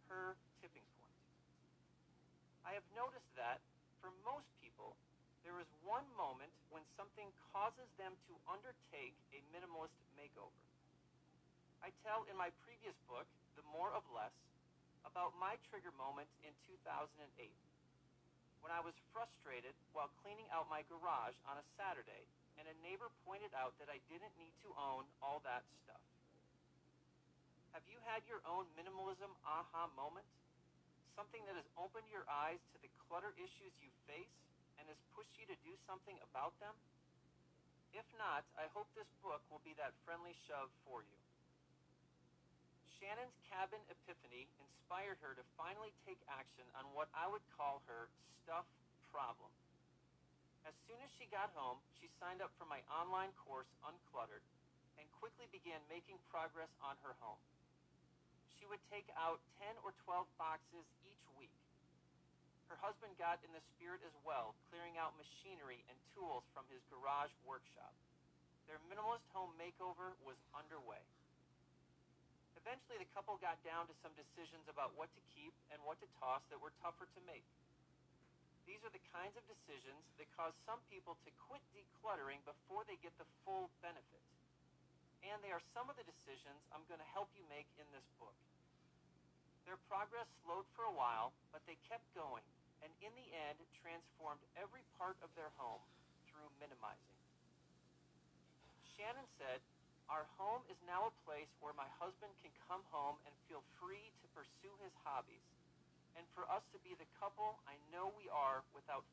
her tipping point. I have noticed that, for most people, there is one moment when something causes them to undertake a minimalist makeover. I tell in my previous book, The More of Less, about my trigger moment in 2008 when I was frustrated while cleaning out my garage on a Saturday and a neighbor pointed out that I didn't need to own all that stuff. Have you had your own minimalism aha moment? Something that has opened your eyes to the clutter issues you face and has pushed you to do something about them? If not, I hope this book will be that friendly shove for you. Shannon's cabin epiphany inspired her to finally take action on what I would call her stuff problem. As soon as she got home, she signed up for my online course, Uncluttered, and quickly began making progress on her home. She would take out 10 or 12 boxes. Her husband got in the spirit as well, clearing out machinery and tools from his garage workshop. Their minimalist home makeover was underway. Eventually, the couple got down to some decisions about what to keep and what to toss that were tougher to make. These are the kinds of decisions that cause some people to quit decluttering before they get the full benefit. And they are some of the decisions I'm going to help you make in this book. Their progress slowed for a while, but they kept going, and in the end transformed every part of their home through minimizing. Shannon said, Our home is now a place where my husband can come home and feel free to pursue his hobbies, and for us to be the couple I know we are without